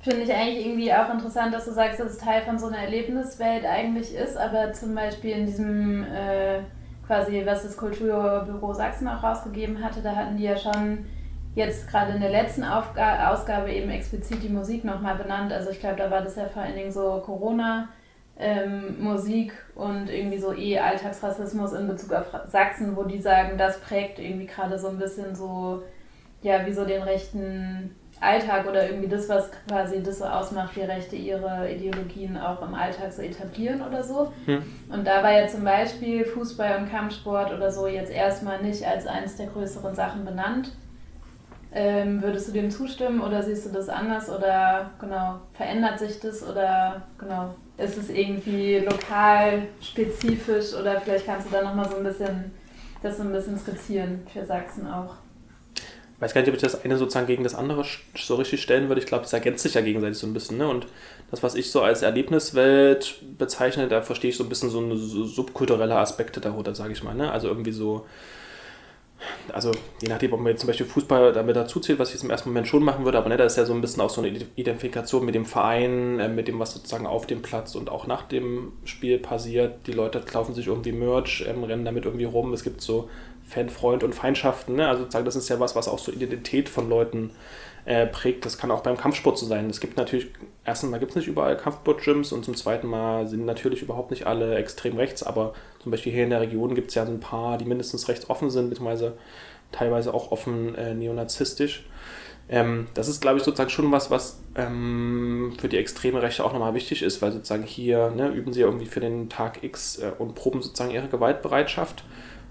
finde ich eigentlich irgendwie auch interessant, dass du sagst, dass es Teil von so einer Erlebniswelt eigentlich ist, aber zum Beispiel in diesem äh, quasi, was das Kulturbüro Sachsen auch rausgegeben hatte, da hatten die ja schon jetzt gerade in der letzten Aufga Ausgabe eben explizit die Musik nochmal benannt. Also ich glaube, da war das ja vor allen Dingen so Corona. Ähm, Musik und irgendwie so eh Alltagsrassismus in Bezug auf Sachsen, wo die sagen, das prägt irgendwie gerade so ein bisschen so, ja, wie so den rechten Alltag oder irgendwie das, was quasi das so ausmacht, wie Rechte ihre Ideologien auch im Alltag so etablieren oder so. Hm. Und da war ja zum Beispiel Fußball und Kampfsport oder so jetzt erstmal nicht als eines der größeren Sachen benannt. Ähm, würdest du dem zustimmen oder siehst du das anders oder genau, verändert sich das oder genau, ist es irgendwie lokal spezifisch oder vielleicht kannst du da nochmal so ein bisschen das so ein bisschen skizzieren für Sachsen auch? Ich weiß gar nicht, ob ich das eine sozusagen gegen das andere so richtig stellen würde. Ich glaube, das ergänzt sich ja gegenseitig so ein bisschen. Ne? Und das, was ich so als Erlebniswelt bezeichne, da verstehe ich so ein bisschen so eine subkulturelle Aspekte darunter, sage ich mal. Ne? Also irgendwie so also je nachdem, ob man jetzt zum Beispiel Fußball damit dazu zählt, was ich im ersten Moment schon machen würde, aber ne, da ist ja so ein bisschen auch so eine Identifikation mit dem Verein, äh, mit dem, was sozusagen auf dem Platz und auch nach dem Spiel passiert. Die Leute kaufen sich irgendwie Merch, ähm, rennen damit irgendwie rum. Es gibt so Fan, Freund und Feindschaften. Ne? Also sozusagen, das ist ja was, was auch so Identität von Leuten äh, prägt. Das kann auch beim Kampfsport so sein. Es gibt natürlich, erstens mal gibt es nicht überall Kampfsport-Gyms und zum zweiten Mal sind natürlich überhaupt nicht alle extrem rechts, aber zum Beispiel hier in der Region gibt es ja ein paar, die mindestens rechts offen sind, beziehungsweise teilweise auch offen äh, neonazistisch. Ähm, das ist, glaube ich, sozusagen schon was, was ähm, für die extreme Rechte auch nochmal wichtig ist, weil sozusagen hier ne, üben sie irgendwie für den Tag X äh, und proben sozusagen ihre Gewaltbereitschaft,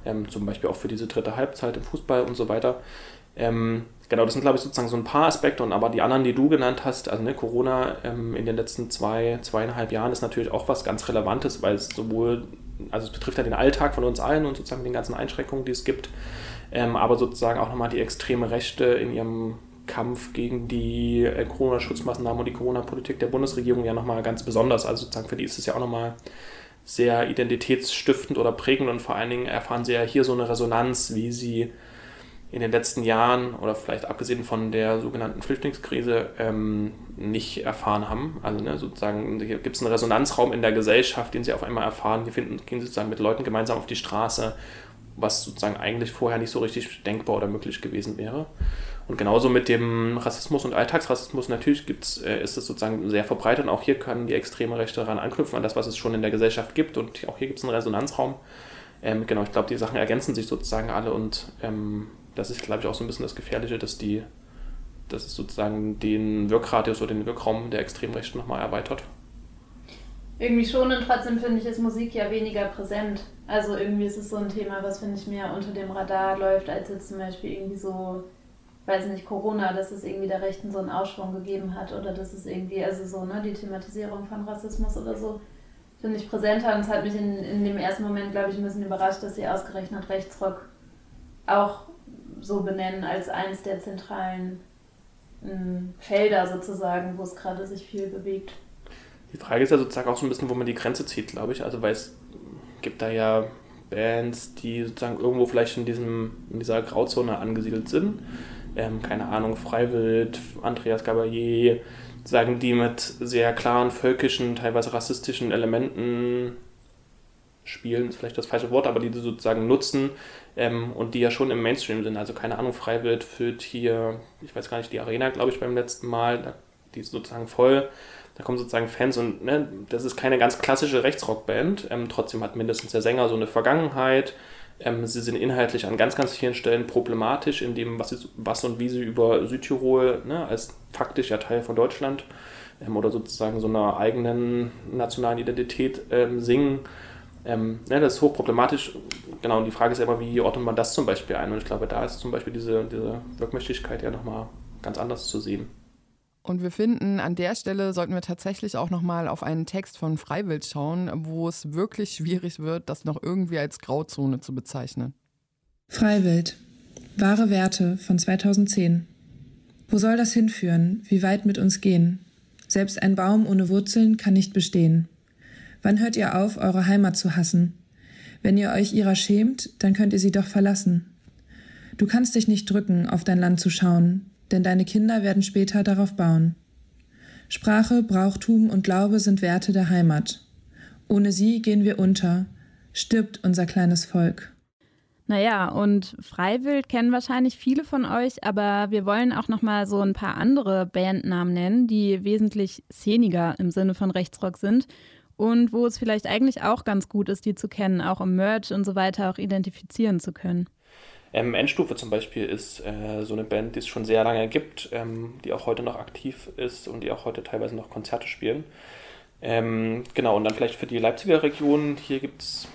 ähm, zum Beispiel auch für diese dritte Halbzeit im Fußball und so weiter. Ähm, genau, das sind, glaube ich, sozusagen so ein paar Aspekte und aber die anderen, die du genannt hast, also ne, Corona ähm, in den letzten zwei, zweieinhalb Jahren ist natürlich auch was ganz Relevantes, weil es sowohl also es betrifft ja den Alltag von uns allen und sozusagen den ganzen Einschränkungen, die es gibt, ähm, aber sozusagen auch nochmal die extreme Rechte in ihrem Kampf gegen die äh, Corona-Schutzmaßnahmen und die Corona-Politik der Bundesregierung ja nochmal ganz besonders. Also sozusagen für die ist es ja auch nochmal sehr identitätsstiftend oder prägend und vor allen Dingen erfahren sie ja hier so eine Resonanz, wie sie in den letzten Jahren oder vielleicht abgesehen von der sogenannten Flüchtlingskrise ähm, nicht erfahren haben. Also ne, sozusagen gibt es einen Resonanzraum in der Gesellschaft, den sie auf einmal erfahren. Die finden, gehen sozusagen mit Leuten gemeinsam auf die Straße, was sozusagen eigentlich vorher nicht so richtig denkbar oder möglich gewesen wäre. Und genauso mit dem Rassismus und Alltagsrassismus natürlich gibt's, äh, ist es sozusagen sehr verbreitet und auch hier können die extreme Rechte daran anknüpfen, an das, was es schon in der Gesellschaft gibt und auch hier gibt es einen Resonanzraum. Ähm, genau, ich glaube, die Sachen ergänzen sich sozusagen alle und ähm, das ist, glaube ich, auch so ein bisschen das Gefährliche, dass die, dass es sozusagen den Wirkradius oder den Wirkraum der Extremrechten nochmal erweitert. Irgendwie schon und trotzdem finde ich, ist Musik ja weniger präsent. Also irgendwie ist es so ein Thema, was finde ich mehr unter dem Radar läuft, als jetzt zum Beispiel irgendwie so, weiß nicht, Corona, dass es irgendwie der Rechten so einen Ausschwung gegeben hat oder dass es irgendwie, also so, ne, die Thematisierung von Rassismus oder so, finde ich präsenter und es hat mich in, in dem ersten Moment, glaube ich, ein bisschen überrascht, dass sie ausgerechnet Rechtsrock auch so benennen als eines der zentralen ähm, Felder sozusagen, wo es gerade sich viel bewegt. Die Frage ist ja sozusagen auch so ein bisschen, wo man die Grenze zieht, glaube ich. Also weil es gibt da ja Bands, die sozusagen irgendwo vielleicht in, diesem, in dieser Grauzone angesiedelt sind. Ähm, keine Ahnung, Freiwild, Andreas Gabalier, sagen die mit sehr klaren völkischen, teilweise rassistischen Elementen spielen, ist vielleicht das falsche Wort, aber die sozusagen nutzen, ähm, und die ja schon im Mainstream sind. Also keine Ahnung, Freiwild füllt hier, ich weiß gar nicht, die Arena, glaube ich, beim letzten Mal, die ist sozusagen voll. Da kommen sozusagen Fans und ne, das ist keine ganz klassische Rechtsrockband. Ähm, trotzdem hat mindestens der Sänger so eine Vergangenheit. Ähm, sie sind inhaltlich an ganz, ganz vielen Stellen problematisch in dem, was, sie, was und wie sie über Südtirol ne, als faktisch ja Teil von Deutschland ähm, oder sozusagen so einer eigenen nationalen Identität ähm, singen. Ähm, ne, das ist hochproblematisch. Genau, und die Frage ist ja immer, wie ordnet man das zum Beispiel ein? Und ich glaube, da ist zum Beispiel diese, diese Wirkmächtigkeit ja nochmal ganz anders zu sehen. Und wir finden, an der Stelle sollten wir tatsächlich auch nochmal auf einen Text von Freiwild schauen, wo es wirklich schwierig wird, das noch irgendwie als Grauzone zu bezeichnen. Freiwild. Wahre Werte von 2010. Wo soll das hinführen? Wie weit mit uns gehen? Selbst ein Baum ohne Wurzeln kann nicht bestehen. Wann hört ihr auf, eure Heimat zu hassen? Wenn ihr euch ihrer schämt, dann könnt ihr sie doch verlassen. Du kannst dich nicht drücken, auf dein Land zu schauen, denn deine Kinder werden später darauf bauen. Sprache, Brauchtum und Glaube sind Werte der Heimat. Ohne sie gehen wir unter, stirbt unser kleines Volk. Naja, und Freiwild kennen wahrscheinlich viele von euch, aber wir wollen auch noch mal so ein paar andere Bandnamen nennen, die wesentlich szeniger im Sinne von Rechtsrock sind und wo es vielleicht eigentlich auch ganz gut ist, die zu kennen, auch im Merch und so weiter auch identifizieren zu können. Ähm, Endstufe zum Beispiel ist äh, so eine Band, die es schon sehr lange gibt, ähm, die auch heute noch aktiv ist und die auch heute teilweise noch Konzerte spielen. Ähm, genau, und dann vielleicht für die Leipziger Region, hier gibt es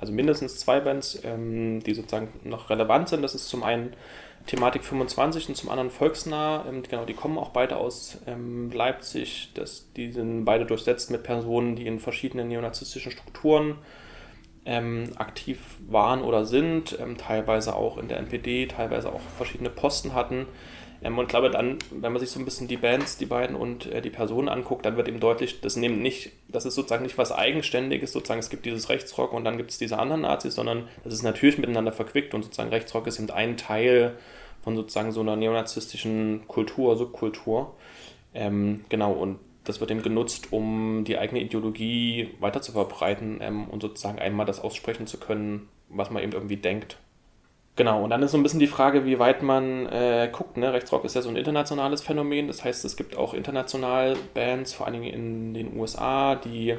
also mindestens zwei Bands, ähm, die sozusagen noch relevant sind. Das ist zum einen Thematik 25 und zum anderen Volksnah. Ähm, genau, die kommen auch beide aus ähm, Leipzig. Das, die sind beide durchsetzt mit Personen, die in verschiedenen neonazistischen Strukturen ähm, aktiv waren oder sind, ähm, teilweise auch in der NPD, teilweise auch verschiedene Posten hatten. Ähm, und ich glaube, dann, wenn man sich so ein bisschen die Bands, die beiden und äh, die Personen anguckt, dann wird eben deutlich, das nimmt nicht, das ist sozusagen nicht was Eigenständiges, sozusagen, es gibt dieses Rechtsrock und dann gibt es diese anderen Nazis, sondern das ist natürlich miteinander verquickt und sozusagen Rechtsrock ist eben ein Teil von sozusagen so einer neonazistischen Kultur, Subkultur. Ähm, genau, und das wird eben genutzt, um die eigene Ideologie weiter zu verbreiten ähm, und sozusagen einmal das aussprechen zu können, was man eben irgendwie denkt. Genau, und dann ist so ein bisschen die Frage, wie weit man äh, guckt. Ne? Rechtsrock ist ja so ein internationales Phänomen, das heißt, es gibt auch international Bands, vor allen Dingen in den USA, die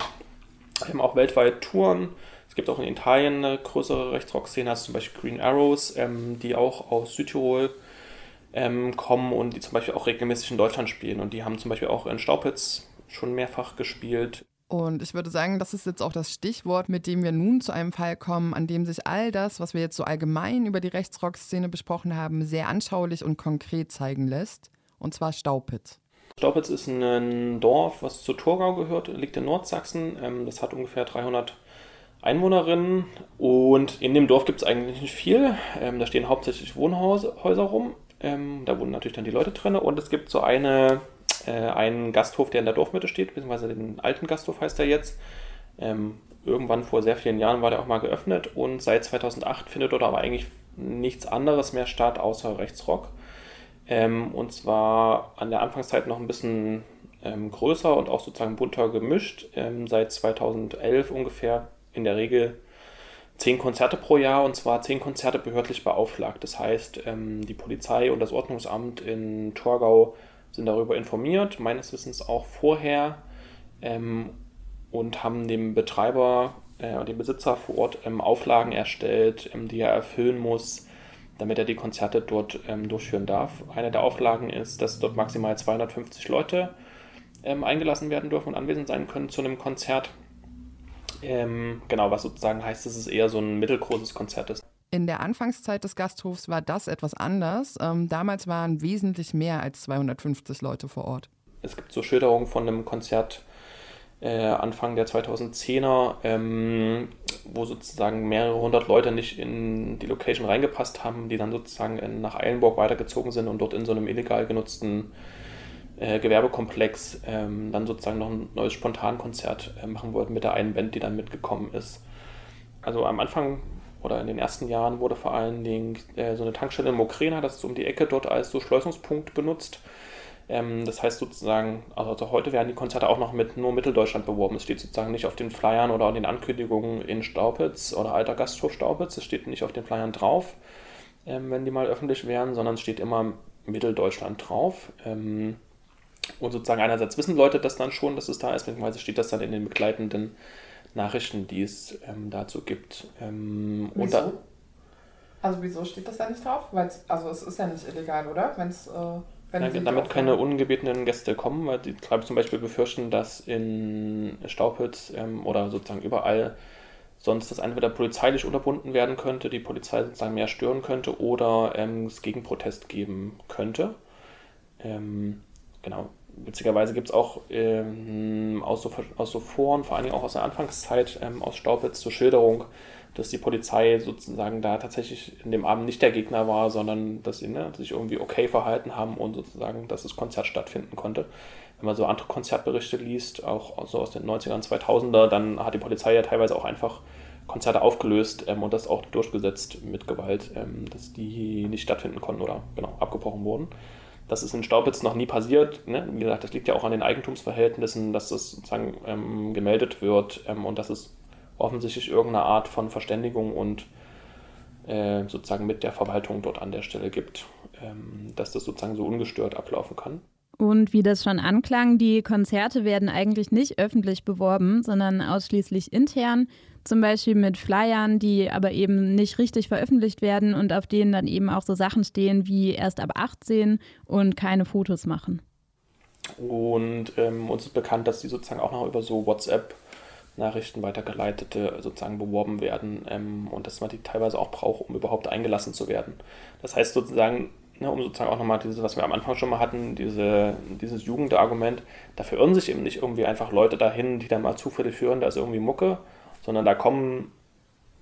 eben auch weltweit touren. Es gibt auch in Italien eine größere Rechtsrock-Szene, also zum Beispiel Green Arrows, ähm, die auch aus Südtirol ähm, kommen und die zum Beispiel auch regelmäßig in Deutschland spielen. Und die haben zum Beispiel auch in Staupitz schon mehrfach gespielt. Und ich würde sagen, das ist jetzt auch das Stichwort, mit dem wir nun zu einem Fall kommen, an dem sich all das, was wir jetzt so allgemein über die Rechtsrock-Szene besprochen haben, sehr anschaulich und konkret zeigen lässt. Und zwar Staupitz. Staupitz ist ein Dorf, was zu Thurgau gehört, liegt in Nordsachsen. Ähm, das hat ungefähr 300 Einwohnerinnen und in dem Dorf gibt es eigentlich nicht viel. Ähm, da stehen hauptsächlich Wohnhäuser rum. Ähm, da wohnen natürlich dann die Leute drin. Und es gibt so eine, äh, einen Gasthof, der in der Dorfmitte steht, beziehungsweise den alten Gasthof heißt er jetzt. Ähm, irgendwann vor sehr vielen Jahren war der auch mal geöffnet und seit 2008 findet dort aber eigentlich nichts anderes mehr statt außer Rechtsrock. Ähm, und zwar an der Anfangszeit noch ein bisschen ähm, größer und auch sozusagen bunter gemischt. Ähm, seit 2011 ungefähr in der Regel zehn Konzerte pro Jahr und zwar zehn Konzerte behördlich beauflagt. Das heißt, ähm, die Polizei und das Ordnungsamt in Torgau sind darüber informiert, meines Wissens auch vorher ähm, und haben dem Betreiber, äh, dem Besitzer vor Ort ähm, Auflagen erstellt, die er erfüllen muss, damit er die Konzerte dort durchführen darf. Eine der Auflagen ist, dass dort maximal 250 Leute eingelassen werden dürfen und anwesend sein können zu einem Konzert. Ähm, genau, was sozusagen heißt, dass es eher so ein mittelgroßes Konzert ist. In der Anfangszeit des Gasthofs war das etwas anders. Ähm, damals waren wesentlich mehr als 250 Leute vor Ort. Es gibt so Schilderungen von einem Konzert äh, Anfang der 2010er, ähm, wo sozusagen mehrere hundert Leute nicht in die Location reingepasst haben, die dann sozusagen in, nach Eilenburg weitergezogen sind und dort in so einem illegal genutzten äh, Gewerbekomplex ähm, dann sozusagen noch ein neues Spontankonzert äh, machen wollten mit der einen Band, die dann mitgekommen ist. Also am Anfang oder in den ersten Jahren wurde vor allen Dingen äh, so eine Tankstelle in Mokrena, das ist um die Ecke dort als so Schleusungspunkt benutzt. Ähm, das heißt sozusagen, also, also, heute werden die Konzerte auch noch mit nur Mitteldeutschland beworben. Es steht sozusagen nicht auf den Flyern oder den Ankündigungen in Staupitz oder Alter Gasthof Staupitz. Es steht nicht auf den Flyern drauf, ähm, wenn die mal öffentlich wären, sondern es steht immer Mitteldeutschland drauf. Ähm, und sozusagen einerseits wissen Leute das dann schon, dass es da ist, beziehungsweise steht das dann in den begleitenden Nachrichten, die es ähm, dazu gibt. Ähm, wieso? Da, also wieso steht das da nicht drauf? Weil's, also es ist ja nicht illegal, oder? Wenn es äh, Ja, damit keine ungebetenen Gäste kommen, weil die, glaube ich, zum Beispiel befürchten, dass in Staupitz ähm, oder sozusagen überall sonst das entweder polizeilich unterbunden werden könnte, die Polizei sozusagen mehr stören könnte oder ähm, es Gegenprotest geben könnte. Ähm, genau. Witzigerweise gibt es auch ähm, aus, so, aus so Foren, vor Dingen auch aus der Anfangszeit ähm, aus Staupitz zur Schilderung, dass die Polizei sozusagen da tatsächlich in dem Abend nicht der Gegner war, sondern dass sie ne, sich irgendwie okay verhalten haben und sozusagen, dass das Konzert stattfinden konnte. Wenn man so andere Konzertberichte liest, auch so aus den 90ern, 2000er, dann hat die Polizei ja teilweise auch einfach Konzerte aufgelöst ähm, und das auch durchgesetzt mit Gewalt, ähm, dass die nicht stattfinden konnten oder genau abgebrochen wurden. Das ist in Staubitz noch nie passiert. Ne? Wie gesagt, das liegt ja auch an den Eigentumsverhältnissen, dass das sozusagen ähm, gemeldet wird ähm, und dass es offensichtlich irgendeine Art von Verständigung und äh, sozusagen mit der Verwaltung dort an der Stelle gibt, ähm, dass das sozusagen so ungestört ablaufen kann. Und wie das schon anklang, die Konzerte werden eigentlich nicht öffentlich beworben, sondern ausschließlich intern. Zum Beispiel mit Flyern, die aber eben nicht richtig veröffentlicht werden und auf denen dann eben auch so Sachen stehen wie erst ab 18 und keine Fotos machen. Und ähm, uns ist bekannt, dass die sozusagen auch noch über so WhatsApp Nachrichten weitergeleitete sozusagen beworben werden ähm, und dass man die teilweise auch braucht, um überhaupt eingelassen zu werden. Das heißt sozusagen, ne, um sozusagen auch nochmal dieses, was wir am Anfang schon mal hatten, diese, dieses Jugendargument, da verirren sich eben nicht irgendwie einfach Leute dahin, die dann mal zufällig hören, da ist irgendwie Mucke, sondern da kommen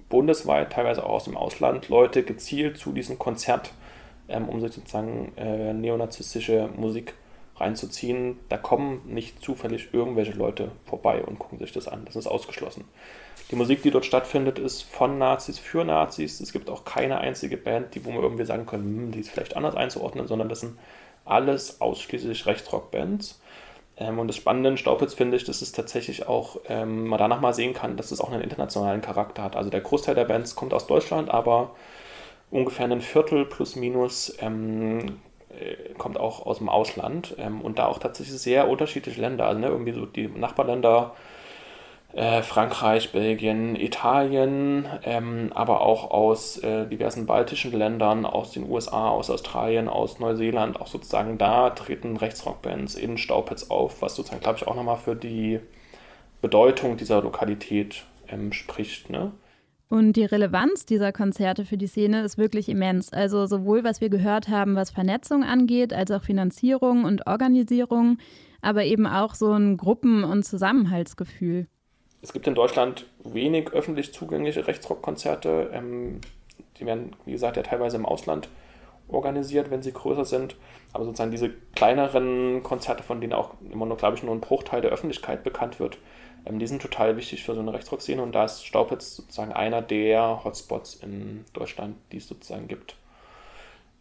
bundesweit, teilweise auch aus dem Ausland, Leute gezielt zu diesem Konzert, ähm, um sich sozusagen äh, neonazistische Musik zu reinzuziehen. Da kommen nicht zufällig irgendwelche Leute vorbei und gucken sich das an. Das ist ausgeschlossen. Die Musik, die dort stattfindet, ist von Nazis für Nazis. Es gibt auch keine einzige Band, die, wo wir irgendwie sagen können, hm, die ist vielleicht anders einzuordnen, sondern das sind alles ausschließlich Rechtsrock-Bands. Ähm, und das Spannende in Staupitz finde ich, dass es tatsächlich auch, ähm, man danach mal sehen kann, dass es auch einen internationalen Charakter hat. Also der Großteil der Bands kommt aus Deutschland, aber ungefähr ein Viertel plus minus ähm, äh, kommt auch aus dem Ausland ähm, und da auch tatsächlich sehr unterschiedliche Länder. Also ne, irgendwie so die Nachbarländer, äh, Frankreich, Belgien, Italien, ähm, aber auch aus äh, diversen baltischen Ländern, aus den USA, aus Australien, aus Neuseeland, auch sozusagen da treten Rechtsrockbands in Staupitz auf, was sozusagen, glaube ich, auch nochmal für die Bedeutung dieser Lokalität ähm, spricht. Ne? Und die Relevanz dieser Konzerte für die Szene ist wirklich immens. Also sowohl was wir gehört haben, was Vernetzung angeht, als auch Finanzierung und Organisierung, aber eben auch so ein Gruppen- und Zusammenhaltsgefühl. Es gibt in Deutschland wenig öffentlich zugängliche Rechtsrockkonzerte. Ähm, die werden, wie gesagt, ja teilweise im Ausland organisiert, wenn sie größer sind. Aber sozusagen diese kleineren Konzerte, von denen auch immer nur, glaube ich, nur ein Bruchteil der Öffentlichkeit bekannt wird, ähm, die sind total wichtig für so eine Rechtsrock-Szene und da ist Staupitz sozusagen einer der Hotspots in Deutschland, die es sozusagen gibt.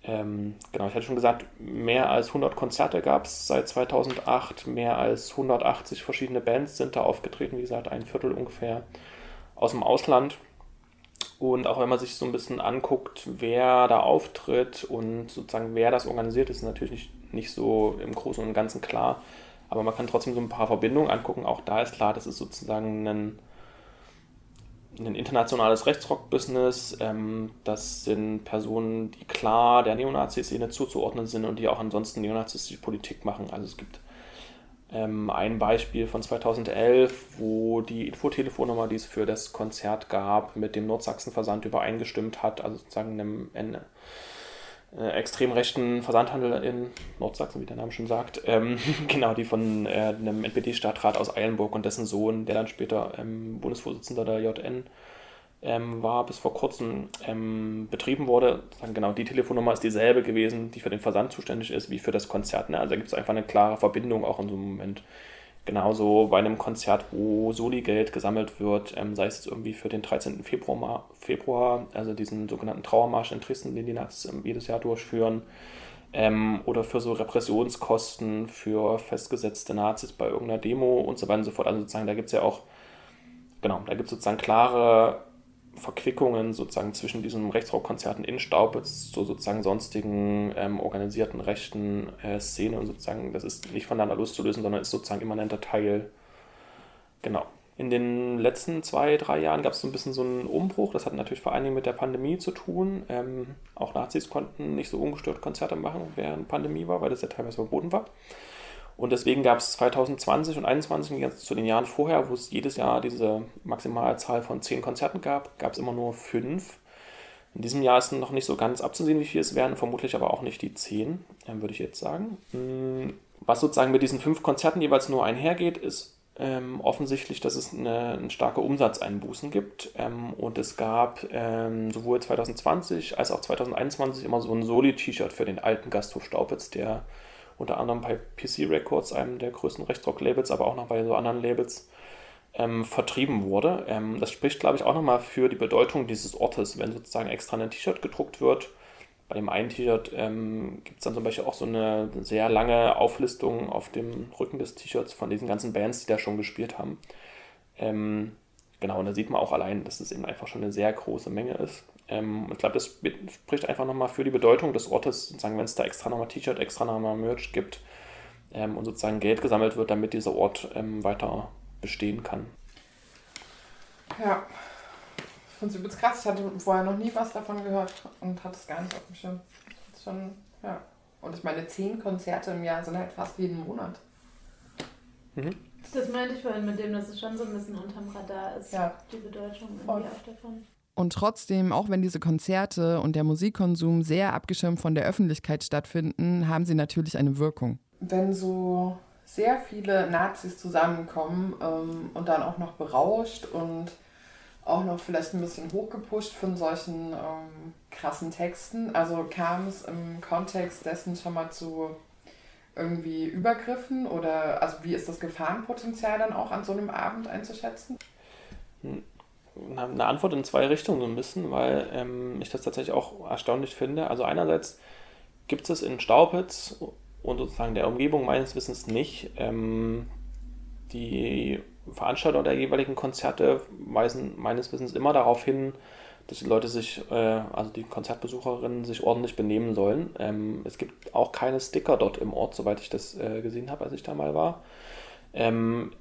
Ähm, genau, ich hatte schon gesagt, mehr als 100 Konzerte gab es seit 2008, mehr als 180 verschiedene Bands sind da aufgetreten, wie gesagt, ein Viertel ungefähr aus dem Ausland. Und auch wenn man sich so ein bisschen anguckt, wer da auftritt und sozusagen wer das organisiert, ist natürlich nicht, nicht so im Großen und Ganzen klar. Aber man kann trotzdem so ein paar Verbindungen angucken. Auch da ist klar, das ist sozusagen ein, ein internationales Rechtsrock-Business. Ähm, das sind Personen, die klar der Neonazi-Szene zuzuordnen sind und die auch ansonsten neonazistische Politik machen. Also es gibt ähm, ein Beispiel von 2011, wo die Infotelefonnummer, die es für das Konzert gab, mit dem Nordsachsen-Versand übereingestimmt hat, also sozusagen einem, einem äh, extrem rechten Versandhandel in Nordsachsen, wie der Name schon sagt. Ähm, genau, die von äh, einem NPD-Stadtrat aus Eilenburg und dessen Sohn, der dann später ähm, Bundesvorsitzender der JN ähm, war, bis vor kurzem ähm, betrieben wurde. Genau, die Telefonnummer ist dieselbe gewesen, die für den Versand zuständig ist, wie für das Konzert. Ne? Also da gibt es einfach eine klare Verbindung auch in so einem Moment. Genauso bei einem Konzert, wo Soli-Geld gesammelt wird, ähm, sei es jetzt irgendwie für den 13. Februar, Februar, also diesen sogenannten Trauermarsch in Dresden, den die Nazis jedes Jahr durchführen, ähm, oder für so Repressionskosten für festgesetzte Nazis bei irgendeiner Demo und so weiter und so fort. Also sozusagen, da gibt es ja auch, genau, da gibt es sozusagen klare Verquickungen sozusagen zwischen diesen Rechtsrockkonzerten in Staubitz zu sozusagen sonstigen ähm, organisierten rechten äh, Szene und sozusagen, das ist nicht voneinander loszulösen, sondern ist sozusagen immanenter Teil. Genau. In den letzten zwei, drei Jahren gab es so ein bisschen so einen Umbruch. Das hat natürlich vor allen Dingen mit der Pandemie zu tun. Ähm, auch Nazis konnten nicht so ungestört Konzerte machen, während Pandemie war, weil das ja teilweise verboten war. Und deswegen gab es 2020 und 2021, zu den Jahren vorher, wo es jedes Jahr diese Maximalzahl von zehn Konzerten gab, gab es immer nur fünf. In diesem Jahr ist noch nicht so ganz abzusehen, wie viel es werden, vermutlich aber auch nicht die zehn, würde ich jetzt sagen. Hm, was sozusagen mit diesen fünf Konzerten jeweils nur einhergeht, ist ähm, offensichtlich, dass es eine, eine starke Umsatzeinbußen gibt. Ähm, und es gab ähm, sowohl 2020 als auch 2021 immer so ein Soli-T-Shirt für den alten Gasthof Staupitz, der unter anderem bei PC Records, einem der größten Rechtsrock-Labels, aber auch noch bei so anderen Labels, ähm, vertrieben wurde. Ähm, das spricht, glaube ich, auch nochmal für die Bedeutung dieses Ortes, wenn sozusagen extra ein T-Shirt gedruckt wird bei dem einen T-Shirt ähm, gibt es dann zum Beispiel auch so eine sehr lange Auflistung auf dem Rücken des T-Shirts von diesen ganzen Bands, die da schon gespielt haben. Ähm, genau, und da sieht man auch allein, dass es eben einfach schon eine sehr große Menge ist. Ähm, ich glaube, das spricht einfach nochmal für die Bedeutung des Ortes, sozusagen, wenn es da extra nochmal T-Shirt, extra nochmal Merch gibt ähm, und sozusagen Geld gesammelt wird, damit dieser Ort ähm, weiter bestehen kann. Ja, ich finde es übelst krass. Ich hatte vorher noch nie was davon gehört und hatte es gar nicht auf dem Schirm. Schon, ja. Und ich meine, zehn Konzerte im Jahr sind halt fast jeden Monat. Mhm. Das meinte ich vorhin mit dem, dass es schon so ein bisschen unterm Radar ist, ja. die Bedeutung irgendwie auch davon. Und trotzdem, auch wenn diese Konzerte und der Musikkonsum sehr abgeschirmt von der Öffentlichkeit stattfinden, haben sie natürlich eine Wirkung. Wenn so sehr viele Nazis zusammenkommen ähm, und dann auch noch berauscht und auch noch vielleicht ein bisschen hochgepusht von solchen ähm, krassen Texten. Also kam es im Kontext dessen schon mal zu irgendwie Übergriffen oder also wie ist das Gefahrenpotenzial dann auch an so einem Abend einzuschätzen? Eine Antwort in zwei Richtungen so ein bisschen, weil ähm, ich das tatsächlich auch erstaunlich finde. Also einerseits gibt es in Staupitz und sozusagen der Umgebung meines Wissens nicht ähm, die Veranstalter der jeweiligen Konzerte weisen meines Wissens immer darauf hin, dass die Leute sich, äh, also die Konzertbesucherinnen sich ordentlich benehmen sollen. Ähm, es gibt auch keine Sticker dort im Ort, soweit ich das äh, gesehen habe, als ich da mal war. Ähm,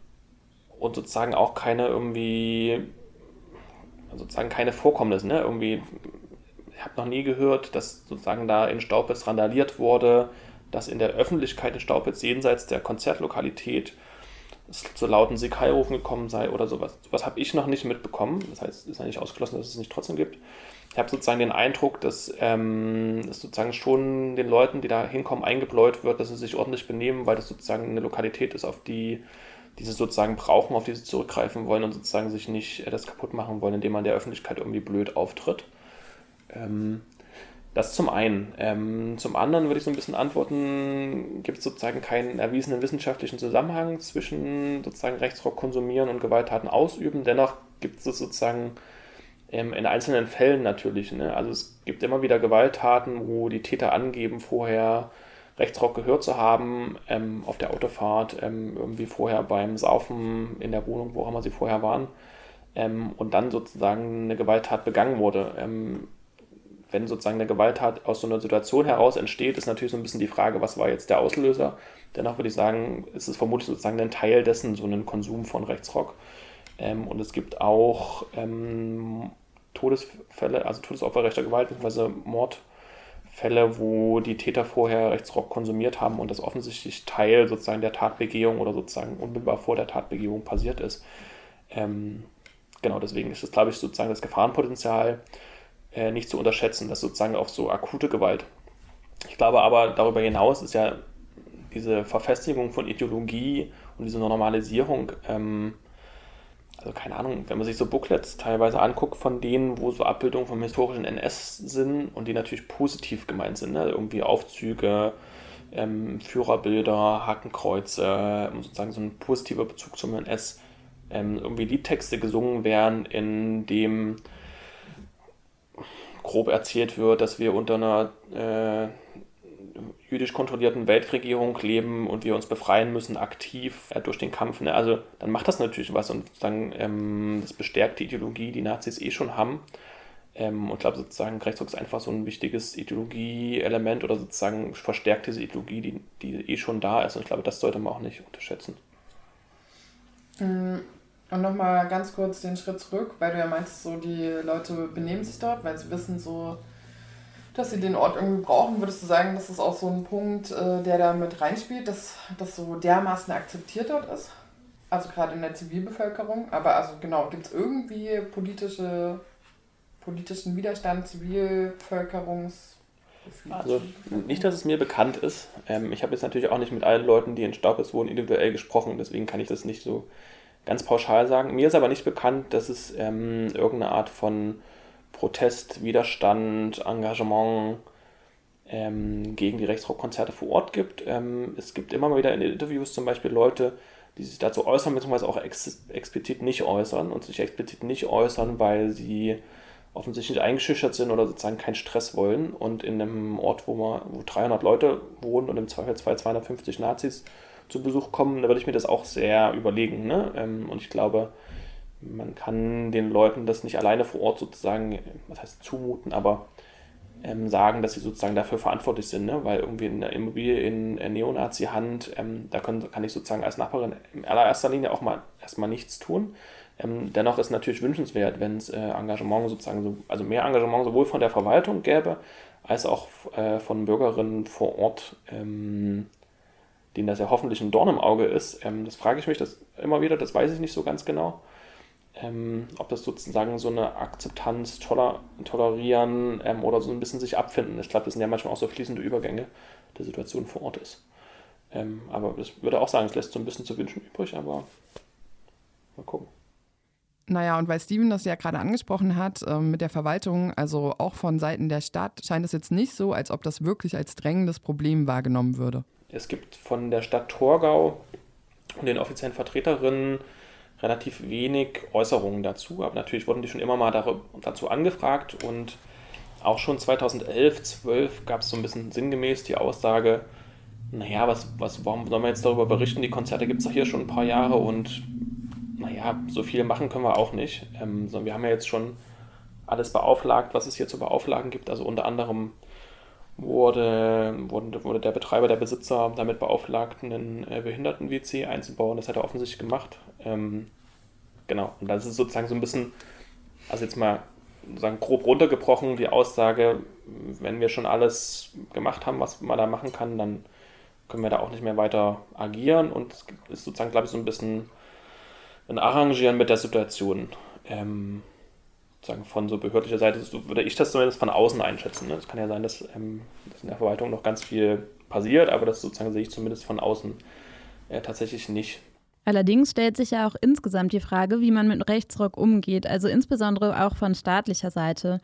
und sozusagen auch keine irgendwie, sozusagen keine Vorkommnisse, ne? Irgendwie, ich habe noch nie gehört, dass sozusagen da in Staupitz randaliert wurde, dass in der Öffentlichkeit in Staupitz jenseits der Konzertlokalität zu lauten Sikai-Rufen gekommen sei oder sowas. Sowas habe ich noch nicht mitbekommen. Das heißt, es ist ja nicht ausgeschlossen, dass es nicht trotzdem gibt. Ich habe sozusagen den Eindruck, dass ähm, es sozusagen schon den Leuten, die da hinkommen, eingebläut wird, dass sie sich ordentlich benehmen, weil das sozusagen eine Lokalität ist, auf die, die sie sozusagen brauchen, auf die sie zurückgreifen wollen und sozusagen sich nicht äh, das kaputt machen wollen, indem man der Öffentlichkeit irgendwie blöd auftritt. Ähm, das zum einen. Ähm, zum anderen würde ich so ein bisschen antworten, gibt es sozusagen keinen erwiesenen wissenschaftlichen Zusammenhang zwischen sozusagen Rechtsrock konsumieren und Gewalttaten ausüben. Dennoch gibt es sozusagen ähm, in einzelnen Fällen natürlich. Ne? Also es gibt immer wieder Gewalttaten, wo die Täter angeben, vorher Rechtsrock gehört zu haben, ähm, auf der Autofahrt, ähm, irgendwie vorher beim Saufen in der Wohnung, wo auch immer sie vorher waren, ähm, und dann sozusagen eine Gewalttat begangen wurde. Ähm, wenn sozusagen eine Gewalttat aus so einer Situation heraus entsteht, ist natürlich so ein bisschen die Frage, was war jetzt der Auslöser. Dennoch würde ich sagen, ist es vermutlich sozusagen ein Teil dessen, so ein Konsum von Rechtsrock. Ähm, und es gibt auch ähm, Todesfälle, also Todesopfer Gewalt, bzw. Mordfälle, wo die Täter vorher Rechtsrock konsumiert haben und das offensichtlich Teil sozusagen der Tatbegehung oder sozusagen unmittelbar vor der Tatbegehung passiert ist. Ähm, genau, deswegen ist es, glaube ich, sozusagen das Gefahrenpotenzial äh, nicht zu unterschätzen, das sozusagen auf so akute Gewalt. Ich glaube aber, darüber hinaus ist ja diese Verfestigung von Ideologie und diese Normalisierung, ähm, also keine Ahnung, wenn man sich so Booklets teilweise anguckt von denen, wo so Abbildungen vom historischen NS sind und die natürlich positiv gemeint sind, ne? irgendwie Aufzüge, ähm, Führerbilder, Hakenkreuze, sozusagen so ein positiver Bezug zum NS, ähm, irgendwie Liedtexte gesungen werden, in dem grob erzählt wird, dass wir unter einer äh, jüdisch kontrollierten Weltregierung leben und wir uns befreien müssen aktiv äh, durch den Kampf. Ne? Also dann macht das natürlich was und dann ähm, das bestärkt die Ideologie, die Nazis eh schon haben. Ähm, und ich glaube sozusagen Rechtsruck ist einfach so ein wichtiges Ideologieelement oder sozusagen verstärkt diese Ideologie, die, die eh schon da ist. Und ich glaube, das sollte man auch nicht unterschätzen. Mm, Und nochmal ganz kurz den Schritt zurück, weil du ja meinst, so die Leute benehmen sich dort, weil sie wissen so, dass sie den Ort irgendwie brauchen. Würdest du sagen, das ist auch so ein Punkt, äh, der da mit reinspielt, dass das so dermaßen akzeptiert dort ist? Also gerade in der Zivilbevölkerung. Aber also genau, gibt es irgendwie politische, politischen Widerstand, Zivilbevölkerungs... Also nicht, dass es mir bekannt ist. Ähm, ich habe jetzt natürlich auch nicht mit allen Leuten, die in Staubitz wohnen, individuell gesprochen, deswegen kann ich das nicht so ganz pauschal sagen. Mir ist aber nicht bekannt, dass es ähm, irgendeine Art von Protest, Widerstand, Engagement ähm, gegen die Rechtsrockkonzerte vor Ort gibt. Ähm, es gibt immer mal wieder in Interviews zum Beispiel Leute, die sich dazu äußern, beziehungsweise auch ex explizit nicht äußern und sich explizit nicht äußern, weil sie offensichtlich eingeschüchtert sind oder sozusagen keinen Stress wollen und in einem Ort, wo, man, wo 300 Leute wohnen und im Zweifelsfall 250 Nazis zu Besuch kommen, da würde ich mir das auch sehr überlegen. Ne? Ähm, und ich glaube, man kann den Leuten das nicht alleine vor Ort sozusagen, was heißt zumuten, aber ähm, sagen, dass sie sozusagen dafür verantwortlich sind, ne? weil irgendwie in der Immobilie in Neonazi-Hand, ähm, da können, kann ich sozusagen als Nachbarin in allererster Linie auch mal erstmal nichts tun. Ähm, dennoch ist natürlich wünschenswert, wenn es äh, Engagement sozusagen, so, also mehr Engagement sowohl von der Verwaltung gäbe, als auch äh, von Bürgerinnen vor Ort, ähm, denen das ja hoffentlich ein Dorn im Auge ist. Ähm, das frage ich mich das immer wieder, das weiß ich nicht so ganz genau. Ähm, ob das sozusagen so eine Akzeptanz, toler tolerieren ähm, oder so ein bisschen sich abfinden. Ich glaube, das sind ja manchmal auch so fließende Übergänge der Situation vor Ort ist. Ähm, aber ich würde auch sagen, es lässt so ein bisschen zu wünschen übrig, aber mal gucken. Naja, und weil Steven das ja gerade angesprochen hat äh, mit der Verwaltung, also auch von Seiten der Stadt, scheint es jetzt nicht so, als ob das wirklich als drängendes Problem wahrgenommen würde. Es gibt von der Stadt Torgau und den offiziellen Vertreterinnen relativ wenig Äußerungen dazu, aber natürlich wurden die schon immer mal dazu angefragt und auch schon 2011, 12 gab es so ein bisschen sinngemäß die Aussage, naja, was, was, warum sollen wir jetzt darüber berichten? Die Konzerte gibt es doch hier schon ein paar Jahre und naja, so viel machen können wir auch nicht. Ähm, sondern wir haben ja jetzt schon alles beauflagt, was es hier zu beauflagen gibt. Also unter anderem wurde, wurde, wurde der Betreiber, der Besitzer damit beauflagt, einen äh, Behinderten-WC einzubauen. Das hat er offensichtlich gemacht. Ähm, genau, und das ist sozusagen so ein bisschen, also jetzt mal sagen, grob runtergebrochen, die Aussage, wenn wir schon alles gemacht haben, was man da machen kann, dann können wir da auch nicht mehr weiter agieren. Und es ist sozusagen, glaube ich, so ein bisschen ein Arrangieren mit der Situation. Ähm, sozusagen von so behördlicher Seite, so würde ich das zumindest von außen einschätzen. Ne? Es kann ja sein, dass, ähm, dass, in der Verwaltung noch ganz viel passiert, aber das sozusagen sehe ich zumindest von außen äh, tatsächlich nicht. Allerdings stellt sich ja auch insgesamt die Frage, wie man mit Rechtsrock umgeht, also insbesondere auch von staatlicher Seite.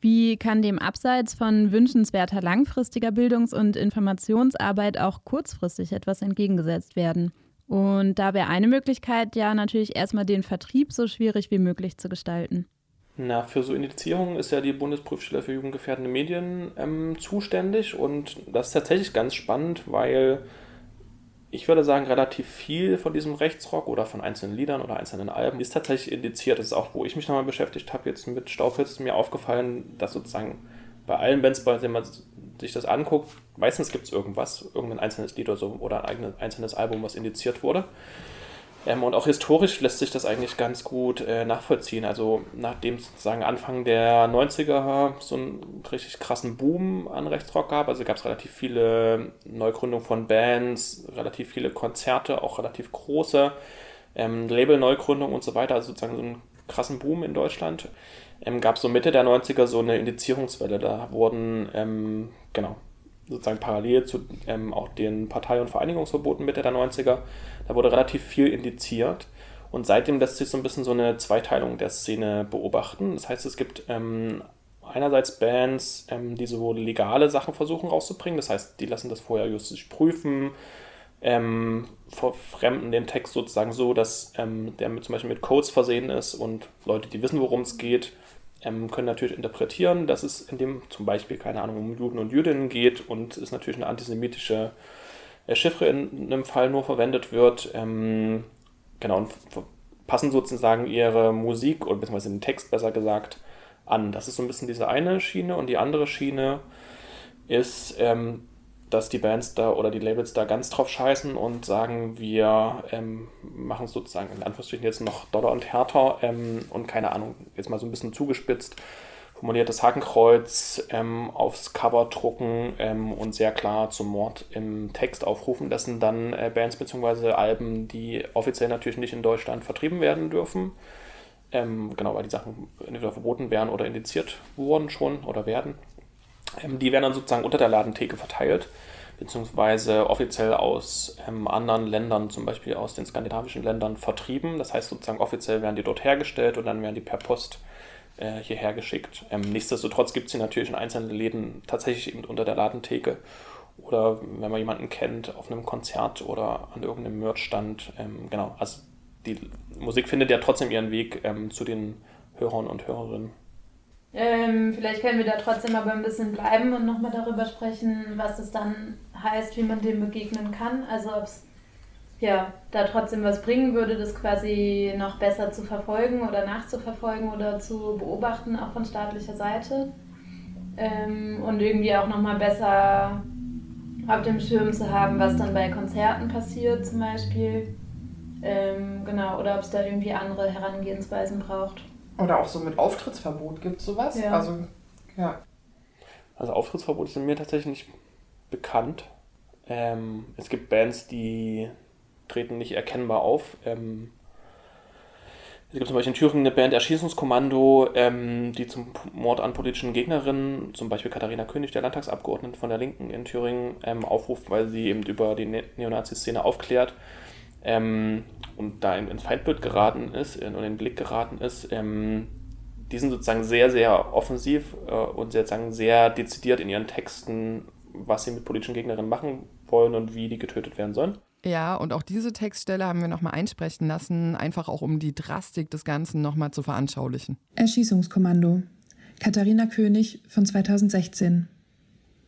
Wie kann dem abseits von wünschenswerter langfristiger Bildungs- und Informationsarbeit auch kurzfristig etwas entgegengesetzt werden? Und da wäre eine Möglichkeit ja natürlich erstmal den Vertrieb so schwierig wie möglich zu gestalten. Na, für so Indizierungen ist ja die Bundesprüfstelle für jugendgefährdende Medien ähm, zuständig und das ist tatsächlich ganz spannend, weil ich würde sagen, relativ viel von diesem Rechtsrock oder von einzelnen Liedern oder einzelnen Alben ist tatsächlich indiziert. Das ist auch, wo ich mich nochmal beschäftigt habe, jetzt mit Staubpilz, mir aufgefallen, dass sozusagen bei allen Bands, bei denen man sich das anguckt, meistens gibt es irgendwas, irgendein einzelnes Lied oder so oder ein eigenes, einzelnes Album, was indiziert wurde. Ähm, und auch historisch lässt sich das eigentlich ganz gut äh, nachvollziehen. Also nachdem sozusagen Anfang der 90er so einen richtig krassen Boom an Rechtsrock gab, also gab es relativ viele Neugründungen von Bands, relativ viele Konzerte, auch relativ große ähm, Label-Neugründungen und so weiter, also sozusagen so einen krassen Boom in Deutschland. Ähm, gab es so Mitte der 90er so eine Indizierungswelle. Da wurden, ähm, genau, sozusagen parallel zu ähm, auch den Partei- und Vereinigungsverboten Mitte der 90er, da wurde relativ viel indiziert. Und seitdem lässt sich so ein bisschen so eine Zweiteilung der Szene beobachten. Das heißt, es gibt ähm, einerseits Bands, ähm, die so legale Sachen versuchen rauszubringen. Das heißt, die lassen das vorher justisch prüfen, ähm, verfremden den Text sozusagen so, dass ähm, der mit, zum Beispiel mit Codes versehen ist und Leute, die wissen, worum es geht, ähm, können natürlich interpretieren, dass es in dem zum Beispiel, keine Ahnung, um Juden und Jüdinnen geht und es natürlich eine antisemitische äh, Chiffre in einem Fall nur verwendet wird. Ähm, genau, und passen sozusagen ihre Musik oder beziehungsweise den Text besser gesagt an. Das ist so ein bisschen diese eine Schiene und die andere Schiene ist, ähm, dass die Bands da oder die Labels da ganz drauf scheißen und sagen, wir ähm, machen es sozusagen in Anführungsstrichen jetzt noch doller und härter ähm, und keine Ahnung, jetzt mal so ein bisschen zugespitzt, formuliertes Hakenkreuz ähm, aufs Cover drucken ähm, und sehr klar zum Mord im Text aufrufen. Das sind dann äh, Bands bzw. Alben, die offiziell natürlich nicht in Deutschland vertrieben werden dürfen. Ähm, genau, weil die Sachen entweder verboten werden oder indiziert wurden schon oder werden. Ähm, die werden dann sozusagen unter der Ladentheke verteilt, beziehungsweise offiziell aus ähm, anderen Ländern, zum Beispiel aus den skandinavischen Ländern, vertrieben. Das heißt sozusagen offiziell werden die dort hergestellt und dann werden die per Post äh, hierher geschickt. Ähm, nichtsdestotrotz gibt es sie natürlich in einzelnen Läden tatsächlich eben unter der Ladentheke oder wenn man jemanden kennt auf einem Konzert oder an irgendeinem Merchstand. Ähm, genau, also die Musik findet ja trotzdem ihren Weg ähm, zu den Hörern und Hörerinnen. Ähm, vielleicht können wir da trotzdem aber ein bisschen bleiben und nochmal darüber sprechen, was das dann heißt, wie man dem begegnen kann. Also ob es ja, da trotzdem was bringen würde, das quasi noch besser zu verfolgen oder nachzuverfolgen oder zu beobachten, auch von staatlicher Seite. Ähm, und irgendwie auch nochmal besser auf dem Schirm zu haben, was dann bei Konzerten passiert zum Beispiel. Ähm, genau, oder ob es da irgendwie andere Herangehensweisen braucht. Oder auch so mit Auftrittsverbot gibt es sowas? Ja. Also, ja. Also Auftrittsverbot sind mir tatsächlich nicht bekannt. Ähm, es gibt Bands, die treten nicht erkennbar auf. Ähm, es gibt zum Beispiel in Thüringen eine Band Erschießungskommando, ähm, die zum Mord an politischen Gegnerinnen, zum Beispiel Katharina König, der Landtagsabgeordnete von der Linken in Thüringen, ähm, aufruft, weil sie eben über die Ne- Neonazi-Szene aufklärt ähm, und da in, ins Feindbild geraten ist in, und in den Blick geraten ist. Ähm, die sind sozusagen sehr, sehr offensiv äh, und sozusagen sehr dezidiert in ihren Texten, was sie mit politischen Gegnerinnen machen wollen und wie die getötet werden sollen. Ja, und auch diese Textstelle haben wir nochmal einsprechen lassen, einfach auch um die Drastik des Ganzen nochmal zu veranschaulichen. Erschießungskommando. Katharina König von 2016.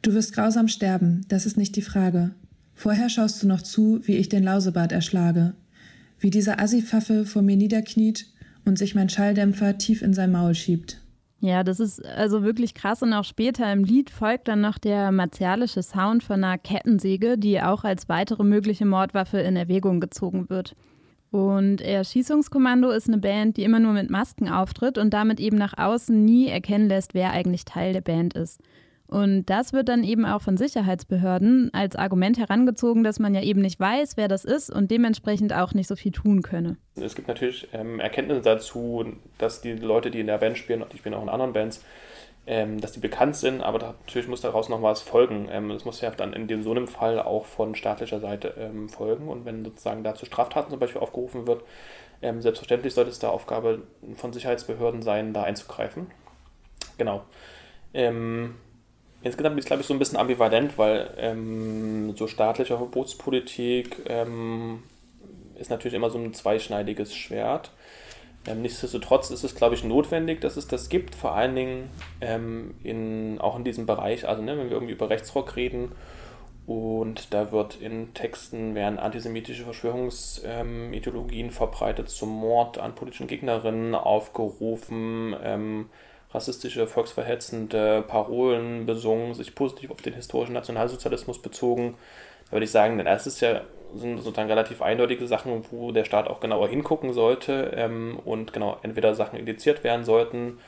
Du wirst grausam sterben, das ist nicht die Frage. Vorher schaust du noch zu, wie ich den Lausebart erschlage. Wie dieser Assipfaffe vor mir niederkniet und sich mein Schalldämpfer tief in sein Maul schiebt. Ja, das ist also wirklich krass. Und auch später im Lied folgt dann noch der martialische Sound von einer Kettensäge, die auch als weitere mögliche Mordwaffe in Erwägung gezogen wird. Und Erschießungskommando ist eine Band, die immer nur mit Masken auftritt und damit eben nach außen nie erkennen lässt, wer eigentlich Teil der Band ist. Und das wird dann eben auch von Sicherheitsbehörden als Argument herangezogen, dass man ja eben nicht weiß, wer das ist und dementsprechend auch nicht so viel tun könne. Es gibt natürlich ähm, Erkenntnisse dazu, dass die Leute, die in der Band spielen, die spielen auch in anderen Bands, ähm, dass die bekannt sind, aber da, natürlich muss daraus noch was folgen. Ähm, muss ja dann in dem, so einem Fall auch von staatlicher Seite ähm, folgen und wenn sozusagen dazu Straftaten zum Beispiel aufgerufen wird, ähm, selbstverständlich sollte es da Aufgabe von Sicherheitsbehörden sein, da einzugreifen. Genau. Ähm, Insgesamt bin ich, glaube ich, so ein bisschen ambivalent, weil ähm, so staatliche Verbotspolitik ähm, ist natürlich immer so ein zweischneidiges Schwert. Ähm, nichtsdestotrotz ist es, glaube ich, notwendig, dass es das gibt, vor allen Dingen ähm, in, auch in diesem Bereich, also ne, wenn wir irgendwie über Rechtsrock reden und da wird in Texten werden antisemitische Verschwörungsideologien verbreitet zum Mord an politischen Gegnerinnen aufgerufen, ähm, rassistische, volksverhetzende Parolen besungen, sich positiv auf den historischen Nationalsozialismus bezogen. Da würde ich sagen, das ist ja sind sozusagen relativ eindeutige Sachen, wo der Staat auch genauer hingucken sollte ähm, und genau entweder Sachen indiziert werden sollten,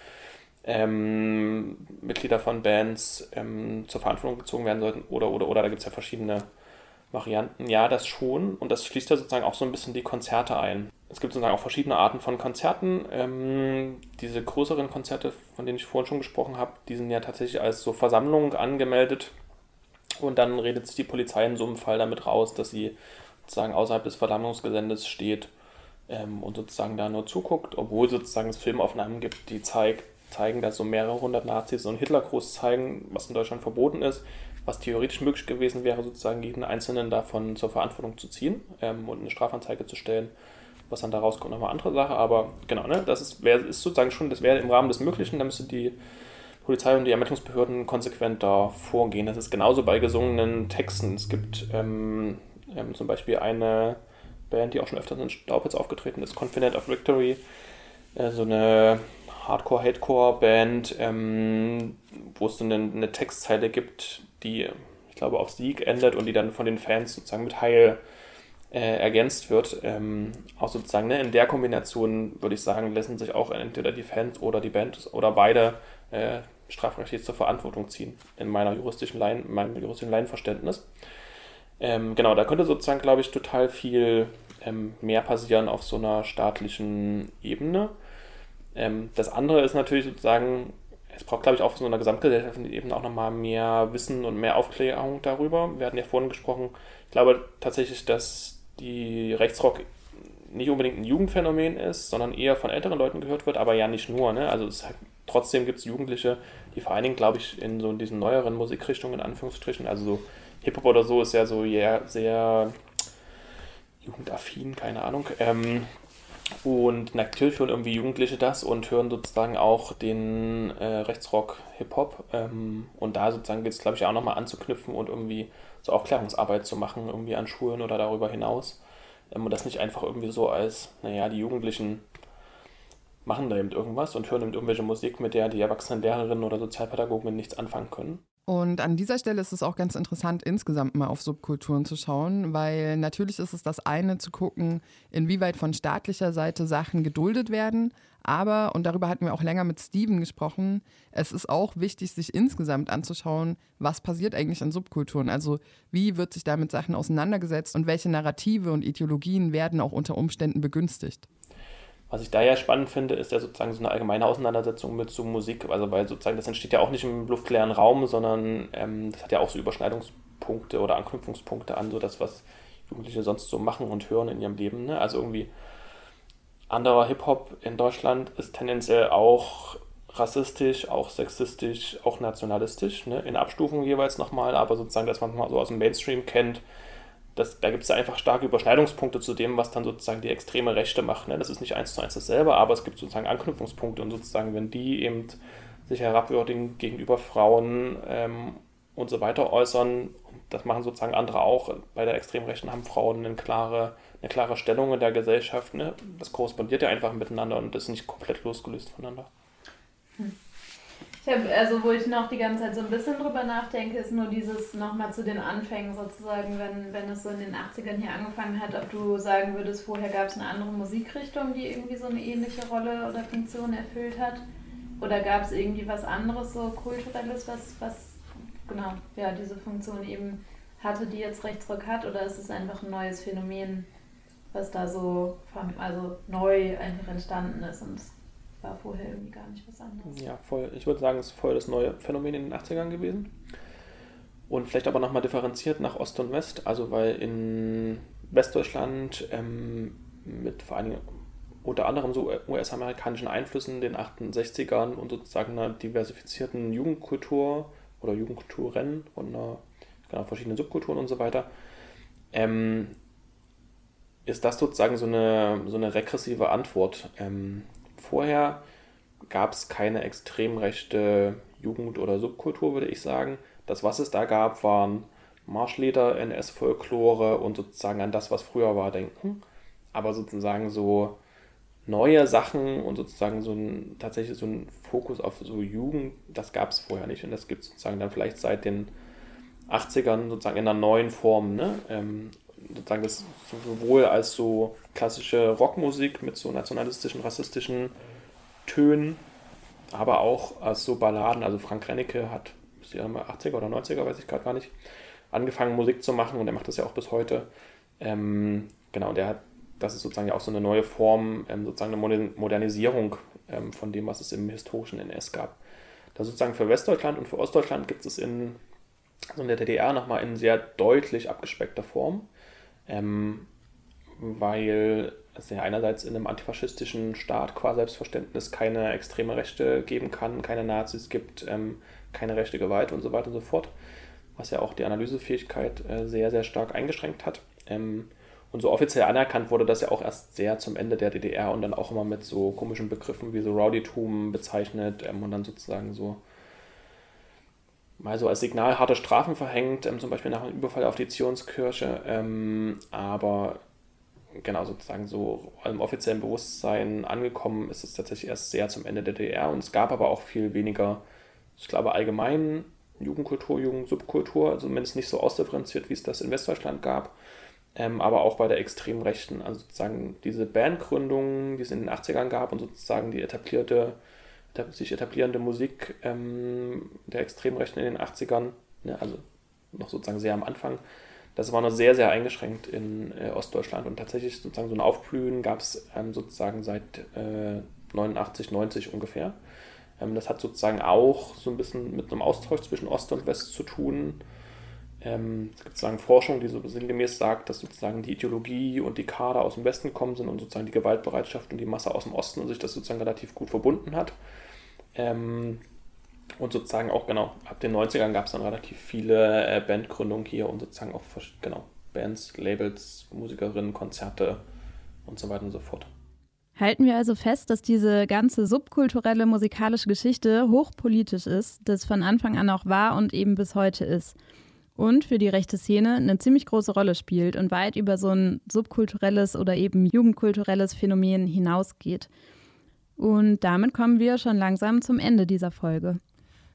ähm, Mitglieder von Bands ähm, zur Verantwortung gezogen werden sollten oder oder oder da gibt es ja verschiedene Varianten. Ja, das schon und das schließt ja sozusagen auch so ein bisschen die Konzerte ein. Es gibt sozusagen auch verschiedene Arten von Konzerten. Ähm, diese größeren Konzerte, von denen ich vorhin schon gesprochen habe, die sind ja tatsächlich als so Versammlung angemeldet. Und dann redet sich die Polizei in so einem Fall damit raus, dass sie sozusagen außerhalb des Versammlungsgeländes steht ähm, und sozusagen da nur zuguckt, obwohl sozusagen es Filmaufnahmen gibt, die zeig, zeigen, dass so mehrere hundert Nazis so einen Hitlergruß zeigen, was in Deutschland verboten ist, was theoretisch möglich gewesen wäre, sozusagen jeden Einzelnen davon zur Verantwortung zu ziehen ähm, und eine Strafanzeige zu stellen. Was dann daraus kommt, nochmal andere Sache, aber genau, ne, das ist, wär, ist sozusagen schon, das wäre im Rahmen des Möglichen, da müsste die Polizei und die Ermittlungsbehörden konsequent da vorgehen. Das ist genauso bei gesungenen Texten. Es gibt ähm, ähm, zum Beispiel eine Band, die auch schon öfters in Staubitz aufgetreten ist, Confident of Victory, äh, so eine Hardcore-Hatecore-Band, ähm, wo es so eine, eine, Textzeile gibt, die, ich glaube, auf Sieg endet und die dann von den Fans sozusagen mit Heil äh, ergänzt wird. Ähm, auch sozusagen ne, in der Kombination würde ich sagen, lassen sich auch entweder die Fans oder die Band oder beide äh, strafrechtlich zur Verantwortung ziehen, in meiner juristischen Laien, meinem juristischen Laienverständnis. Ähm, genau, da könnte sozusagen, glaube ich, total viel ähm, mehr passieren auf so einer staatlichen Ebene. Ähm, das andere ist natürlich sozusagen, es braucht, glaube ich, auch auf so einer gesamtgesellschaftlichen Ebene auch nochmal mehr Wissen und mehr Aufklärung darüber. Wir hatten ja vorhin gesprochen, ich glaube tatsächlich, dass die Rechtsrock nicht unbedingt ein Jugendphänomen ist, sondern eher von älteren Leuten gehört wird, aber ja nicht nur. Ne? Also es trotzdem gibt es Jugendliche, die vor allen Dingen, glaube ich, in so diesen neueren Musikrichtungen, in Anführungsstrichen, also so Hip-Hop oder so ist ja so yeah, sehr jugendaffin, keine Ahnung. Ähm, und natürlich hören irgendwie Jugendliche das und hören sozusagen auch den äh, Rechtsrock Hip-Hop. Ähm, und da sozusagen geht es, glaube ich, auch nochmal anzuknüpfen und irgendwie so Aufklärungsarbeit zu machen, irgendwie an Schulen oder darüber hinaus. Ähm, und das nicht einfach irgendwie so als, naja, die Jugendlichen machen da eben irgendwas und hören eben irgendwelche Musik, mit der die erwachsenen Lehrerinnen oder Sozialpädagogen nichts anfangen können. Und an dieser Stelle ist es auch ganz interessant, insgesamt mal auf Subkulturen zu schauen, weil natürlich ist es das eine zu gucken, inwieweit von staatlicher Seite Sachen geduldet werden. Aber, und darüber hatten wir auch länger mit Steven gesprochen, es ist auch wichtig, sich insgesamt anzuschauen, was passiert eigentlich in Subkulturen. Also wie wird sich da mit Sachen auseinandergesetzt und welche Narrative und Ideologien werden auch unter Umständen begünstigt. Was ich da ja spannend finde, ist ja sozusagen so eine allgemeine Auseinandersetzung mit so Musik. Also weil sozusagen das entsteht ja auch nicht im luftleeren Raum, sondern ähm, das hat ja auch so Überschneidungspunkte oder Anknüpfungspunkte an, so das, was Jugendliche sonst so machen und hören in ihrem Leben. Ne? Also irgendwie anderer Hip-Hop in Deutschland ist tendenziell auch rassistisch, auch sexistisch, auch nationalistisch, ne? in Abstufungen jeweils nochmal, aber sozusagen, dass man mal so aus dem Mainstream kennt, das, da gibt es einfach starke Überschneidungspunkte zu dem, was dann sozusagen die extreme Rechte macht. Ne? Das ist nicht eins zu eins dasselbe, aber es gibt sozusagen Anknüpfungspunkte und sozusagen, wenn die eben sich herabwürdigen gegenüber Frauen ähm, und so weiter äußern, das machen sozusagen andere auch. Bei der Extremrechten haben Frauen eine klare, eine klare Stellung in der Gesellschaft. Ne? Das korrespondiert ja einfach miteinander und ist nicht komplett losgelöst voneinander. Hm. Ich habe, also wo ich noch die ganze Zeit so ein bisschen drüber nachdenke, ist nur dieses nochmal zu den Anfängen sozusagen, wenn, wenn es so in den 80ern hier angefangen hat, ob du sagen würdest, vorher gab es eine andere Musikrichtung, die irgendwie so eine ähnliche Rolle oder Funktion erfüllt hat? Oder gab es irgendwie was anderes, so kulturelles, was, was genau, ja, diese Funktion eben hatte, die jetzt Rechtsrock hat? Oder ist es einfach ein neues Phänomen, was da so also neu einfach entstanden ist und war vorher irgendwie gar nicht was anderes. Ja, voll. Ich würde sagen, es ist voll das neue Phänomen in den 80ern gewesen. Und vielleicht aber nochmal differenziert nach Ost und West. Also, weil in Westdeutschland ähm, mit vor allem unter anderem so US-amerikanischen Einflüssen, den 68ern und sozusagen einer diversifizierten Jugendkultur oder Jugendkulturen und einer, genau, verschiedenen Subkulturen und so weiter, ähm, ist das sozusagen so eine, so eine regressive Antwort ähm, Vorher gab es keine extrem rechte Jugend- oder Subkultur, würde ich sagen. Das, was es da gab, waren Marschlieder, NS-Folklore und sozusagen an das, was früher war, denken. Aber sozusagen so neue Sachen und sozusagen so ein, tatsächlich so ein Fokus auf so Jugend, das gab es vorher nicht. Und das gibt es sozusagen dann vielleicht seit den 80ern sozusagen in einer neuen Form. Ne? Sozusagen das sowohl als so klassische Rockmusik mit so nationalistischen, rassistischen Tönen, aber auch als so Balladen. Also Frank Rennecke hat, ist ja mal 80er oder 90er, weiß ich gerade gar nicht, angefangen Musik zu machen und er macht das ja auch bis heute. Ähm, genau, der hat, das ist sozusagen ja auch so eine neue Form, ähm, sozusagen eine Modernisierung ähm, von dem, was es im historischen NS gab. Da sozusagen für Westdeutschland und für Ostdeutschland gibt es in so in der DDR nochmal in sehr deutlich abgespeckter Form ähm, weil es ja einerseits in einem antifaschistischen Staat qua Selbstverständnis keine extreme Rechte geben kann, keine Nazis gibt, ähm, keine rechte Gewalt und so weiter und so fort, was ja auch die Analysefähigkeit äh, sehr, sehr stark eingeschränkt hat. Ähm, und so offiziell anerkannt wurde das ja auch erst sehr zum Ende der DDR und dann auch immer mit so komischen Begriffen wie so Rowdytum bezeichnet ähm, und dann sozusagen so mal so als Signal harte Strafen verhängt, ähm, zum Beispiel nach einem Überfall auf die Zionskirche, ähm, aber genau sozusagen so im offiziellen Bewusstsein angekommen ist es tatsächlich erst sehr zum Ende der DDR und es gab aber auch viel weniger, ich glaube allgemein Jugendkultur, Jugendsubkultur, also zumindest nicht so ausdifferenziert, wie es das in Westdeutschland gab, ähm, aber auch bei der extremen Rechten. Also sozusagen diese Bandgründungen, die es in den 80ern gab und sozusagen die etablierte, sich etablierende Musik ähm, der extremen Rechten in den 80ern, ne, also noch sozusagen sehr am Anfang, das war noch sehr, sehr eingeschränkt in äh, Ostdeutschland. Und tatsächlich sozusagen so ein Aufblühen gab es ähm, sozusagen seit äh, 89, 90 ungefähr. Ähm, das hat sozusagen auch so ein bisschen mit einem Austausch zwischen Ost und West zu tun. Ähm, es gibt sozusagen Forschung, die so sinngemäß sagt, dass sozusagen die Ideologie und die Kader aus dem Westen gekommen sind und sozusagen die Gewaltbereitschaft und die Masse aus dem Osten und sich das sozusagen relativ gut verbunden hat. Ähm, und sozusagen auch, genau, ab den 90ern gab es dann relativ viele äh, Bandgründungen hier und sozusagen auch, genau, Bands, Labels, Musikerinnen, Konzerte und so weiter und so fort. Halten wir also fest, dass diese ganze subkulturelle musikalische Geschichte hochpolitisch ist, das von Anfang an auch war und eben bis heute ist. Und für die rechte Szene eine ziemlich große Rolle spielt und weit über so ein subkulturelles oder eben jugendkulturelles Phänomen hinausgeht. Und damit kommen wir schon langsam zum Ende dieser Folge.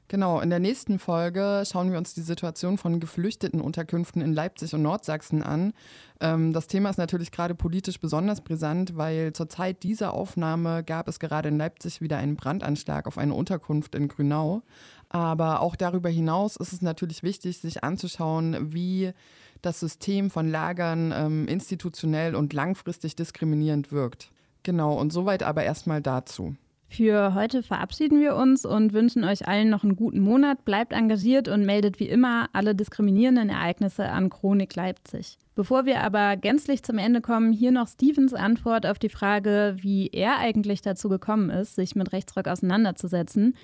Genau, in der nächsten Folge schauen wir uns die Situation von geflüchteten Unterkünften in Leipzig und Nordsachsen an. Ähm, das Thema ist natürlich gerade politisch besonders brisant, weil zur Zeit dieser Aufnahme gab es gerade in Leipzig wieder einen Brandanschlag auf eine Unterkunft in Grünau. Aber auch darüber hinaus ist es natürlich wichtig, sich anzuschauen, wie das System von Lagern ähm, institutionell und langfristig diskriminierend wirkt. Genau, und soweit aber erstmal dazu. Für heute verabschieden wir uns und wünschen euch allen noch einen guten Monat. Bleibt engagiert und meldet wie immer alle diskriminierenden Ereignisse an Chronik Leipzig. Bevor wir aber gänzlich zum Ende kommen, hier noch Stevens Antwort auf die Frage, wie er eigentlich dazu gekommen ist, sich mit Rechtsrock auseinanderzusetzen.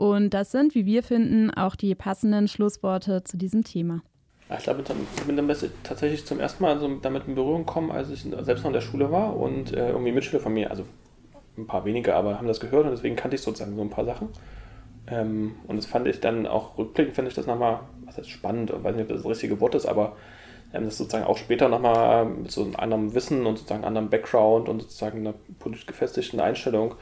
Und das sind, wie wir finden, auch die passenden Schlussworte zu diesem Thema. Ich glaube, ich bin damit tatsächlich zum ersten Mal so damit in Berührung gekommen, als ich selbst noch in der Schule war und äh, irgendwie Mitschüler von mir, also ein paar wenige, aber haben das gehört und deswegen kannte ich sozusagen so ein paar Sachen. Ähm, und das fand ich dann auch rückblickend, finde ich das nochmal, was heißt spannend, ich weiß nicht, ob das das richtige Wort ist, aber ähm, das sozusagen auch später nochmal mit so einem anderen Wissen und sozusagen einem anderen Background und sozusagen einer politisch gefestigten Einstellung,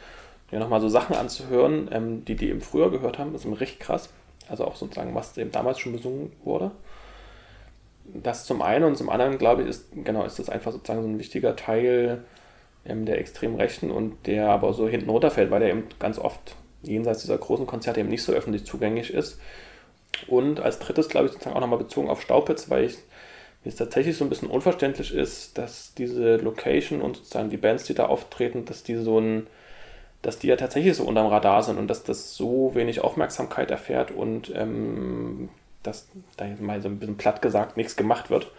ja nochmal so Sachen anzuhören, ähm, die die eben früher gehört haben, ist eben recht krass. Also auch sozusagen, was eben damals schon besungen wurde. Das zum einen und zum anderen, glaube ich, ist, genau, ist das einfach sozusagen so ein wichtiger Teil ähm, der extrem Rechten und der aber so hinten runterfällt, weil der eben ganz oft jenseits dieser großen Konzerte eben nicht so öffentlich zugänglich ist. Und als drittes, glaube ich, sozusagen auch nochmal bezogen auf Staupitz, weil ich mir es tatsächlich so ein bisschen unverständlich ist, dass diese Location und sozusagen die Bands, die da auftreten, dass die so ein, dass die ja tatsächlich so unterm Radar sind und dass das so wenig Aufmerksamkeit erfährt und ähm, dass da mal so ein bisschen platt gesagt nichts gemacht wird.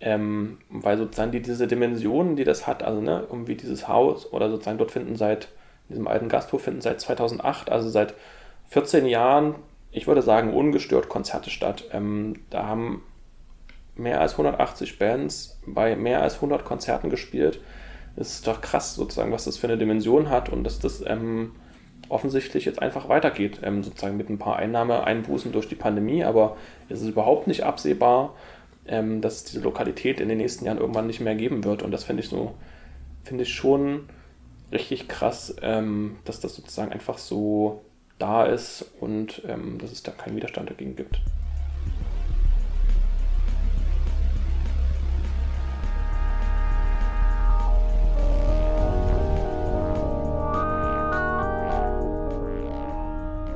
Ähm, weil sozusagen die, diese Dimensionen, die das hat, also ne, irgendwie dieses Haus oder sozusagen dort finden seit, in diesem alten Gasthof finden seit 2008, also seit 14 Jahren, ich würde sagen, ungestört Konzerte statt. Ähm, da haben mehr als 180 Bands bei mehr als 100 Konzerten gespielt. Es ist doch krass sozusagen, was das für eine Dimension hat und dass das ähm, offensichtlich jetzt einfach weitergeht, ähm, sozusagen mit ein paar Einnahmeeinbußen durch die Pandemie, aber es ist überhaupt nicht absehbar, ähm, dass es diese Lokalität in den nächsten Jahren irgendwann nicht mehr geben wird. Und das finde ich so, finde ich schon richtig krass, ähm, dass das sozusagen einfach so da ist und ähm, dass es da keinen Widerstand dagegen gibt.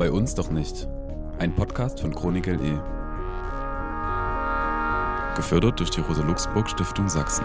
Bei uns doch nicht. Ein Podcast von Chronik LE. Gefördert durch die Rosa-Luxemburg Stiftung Sachsen.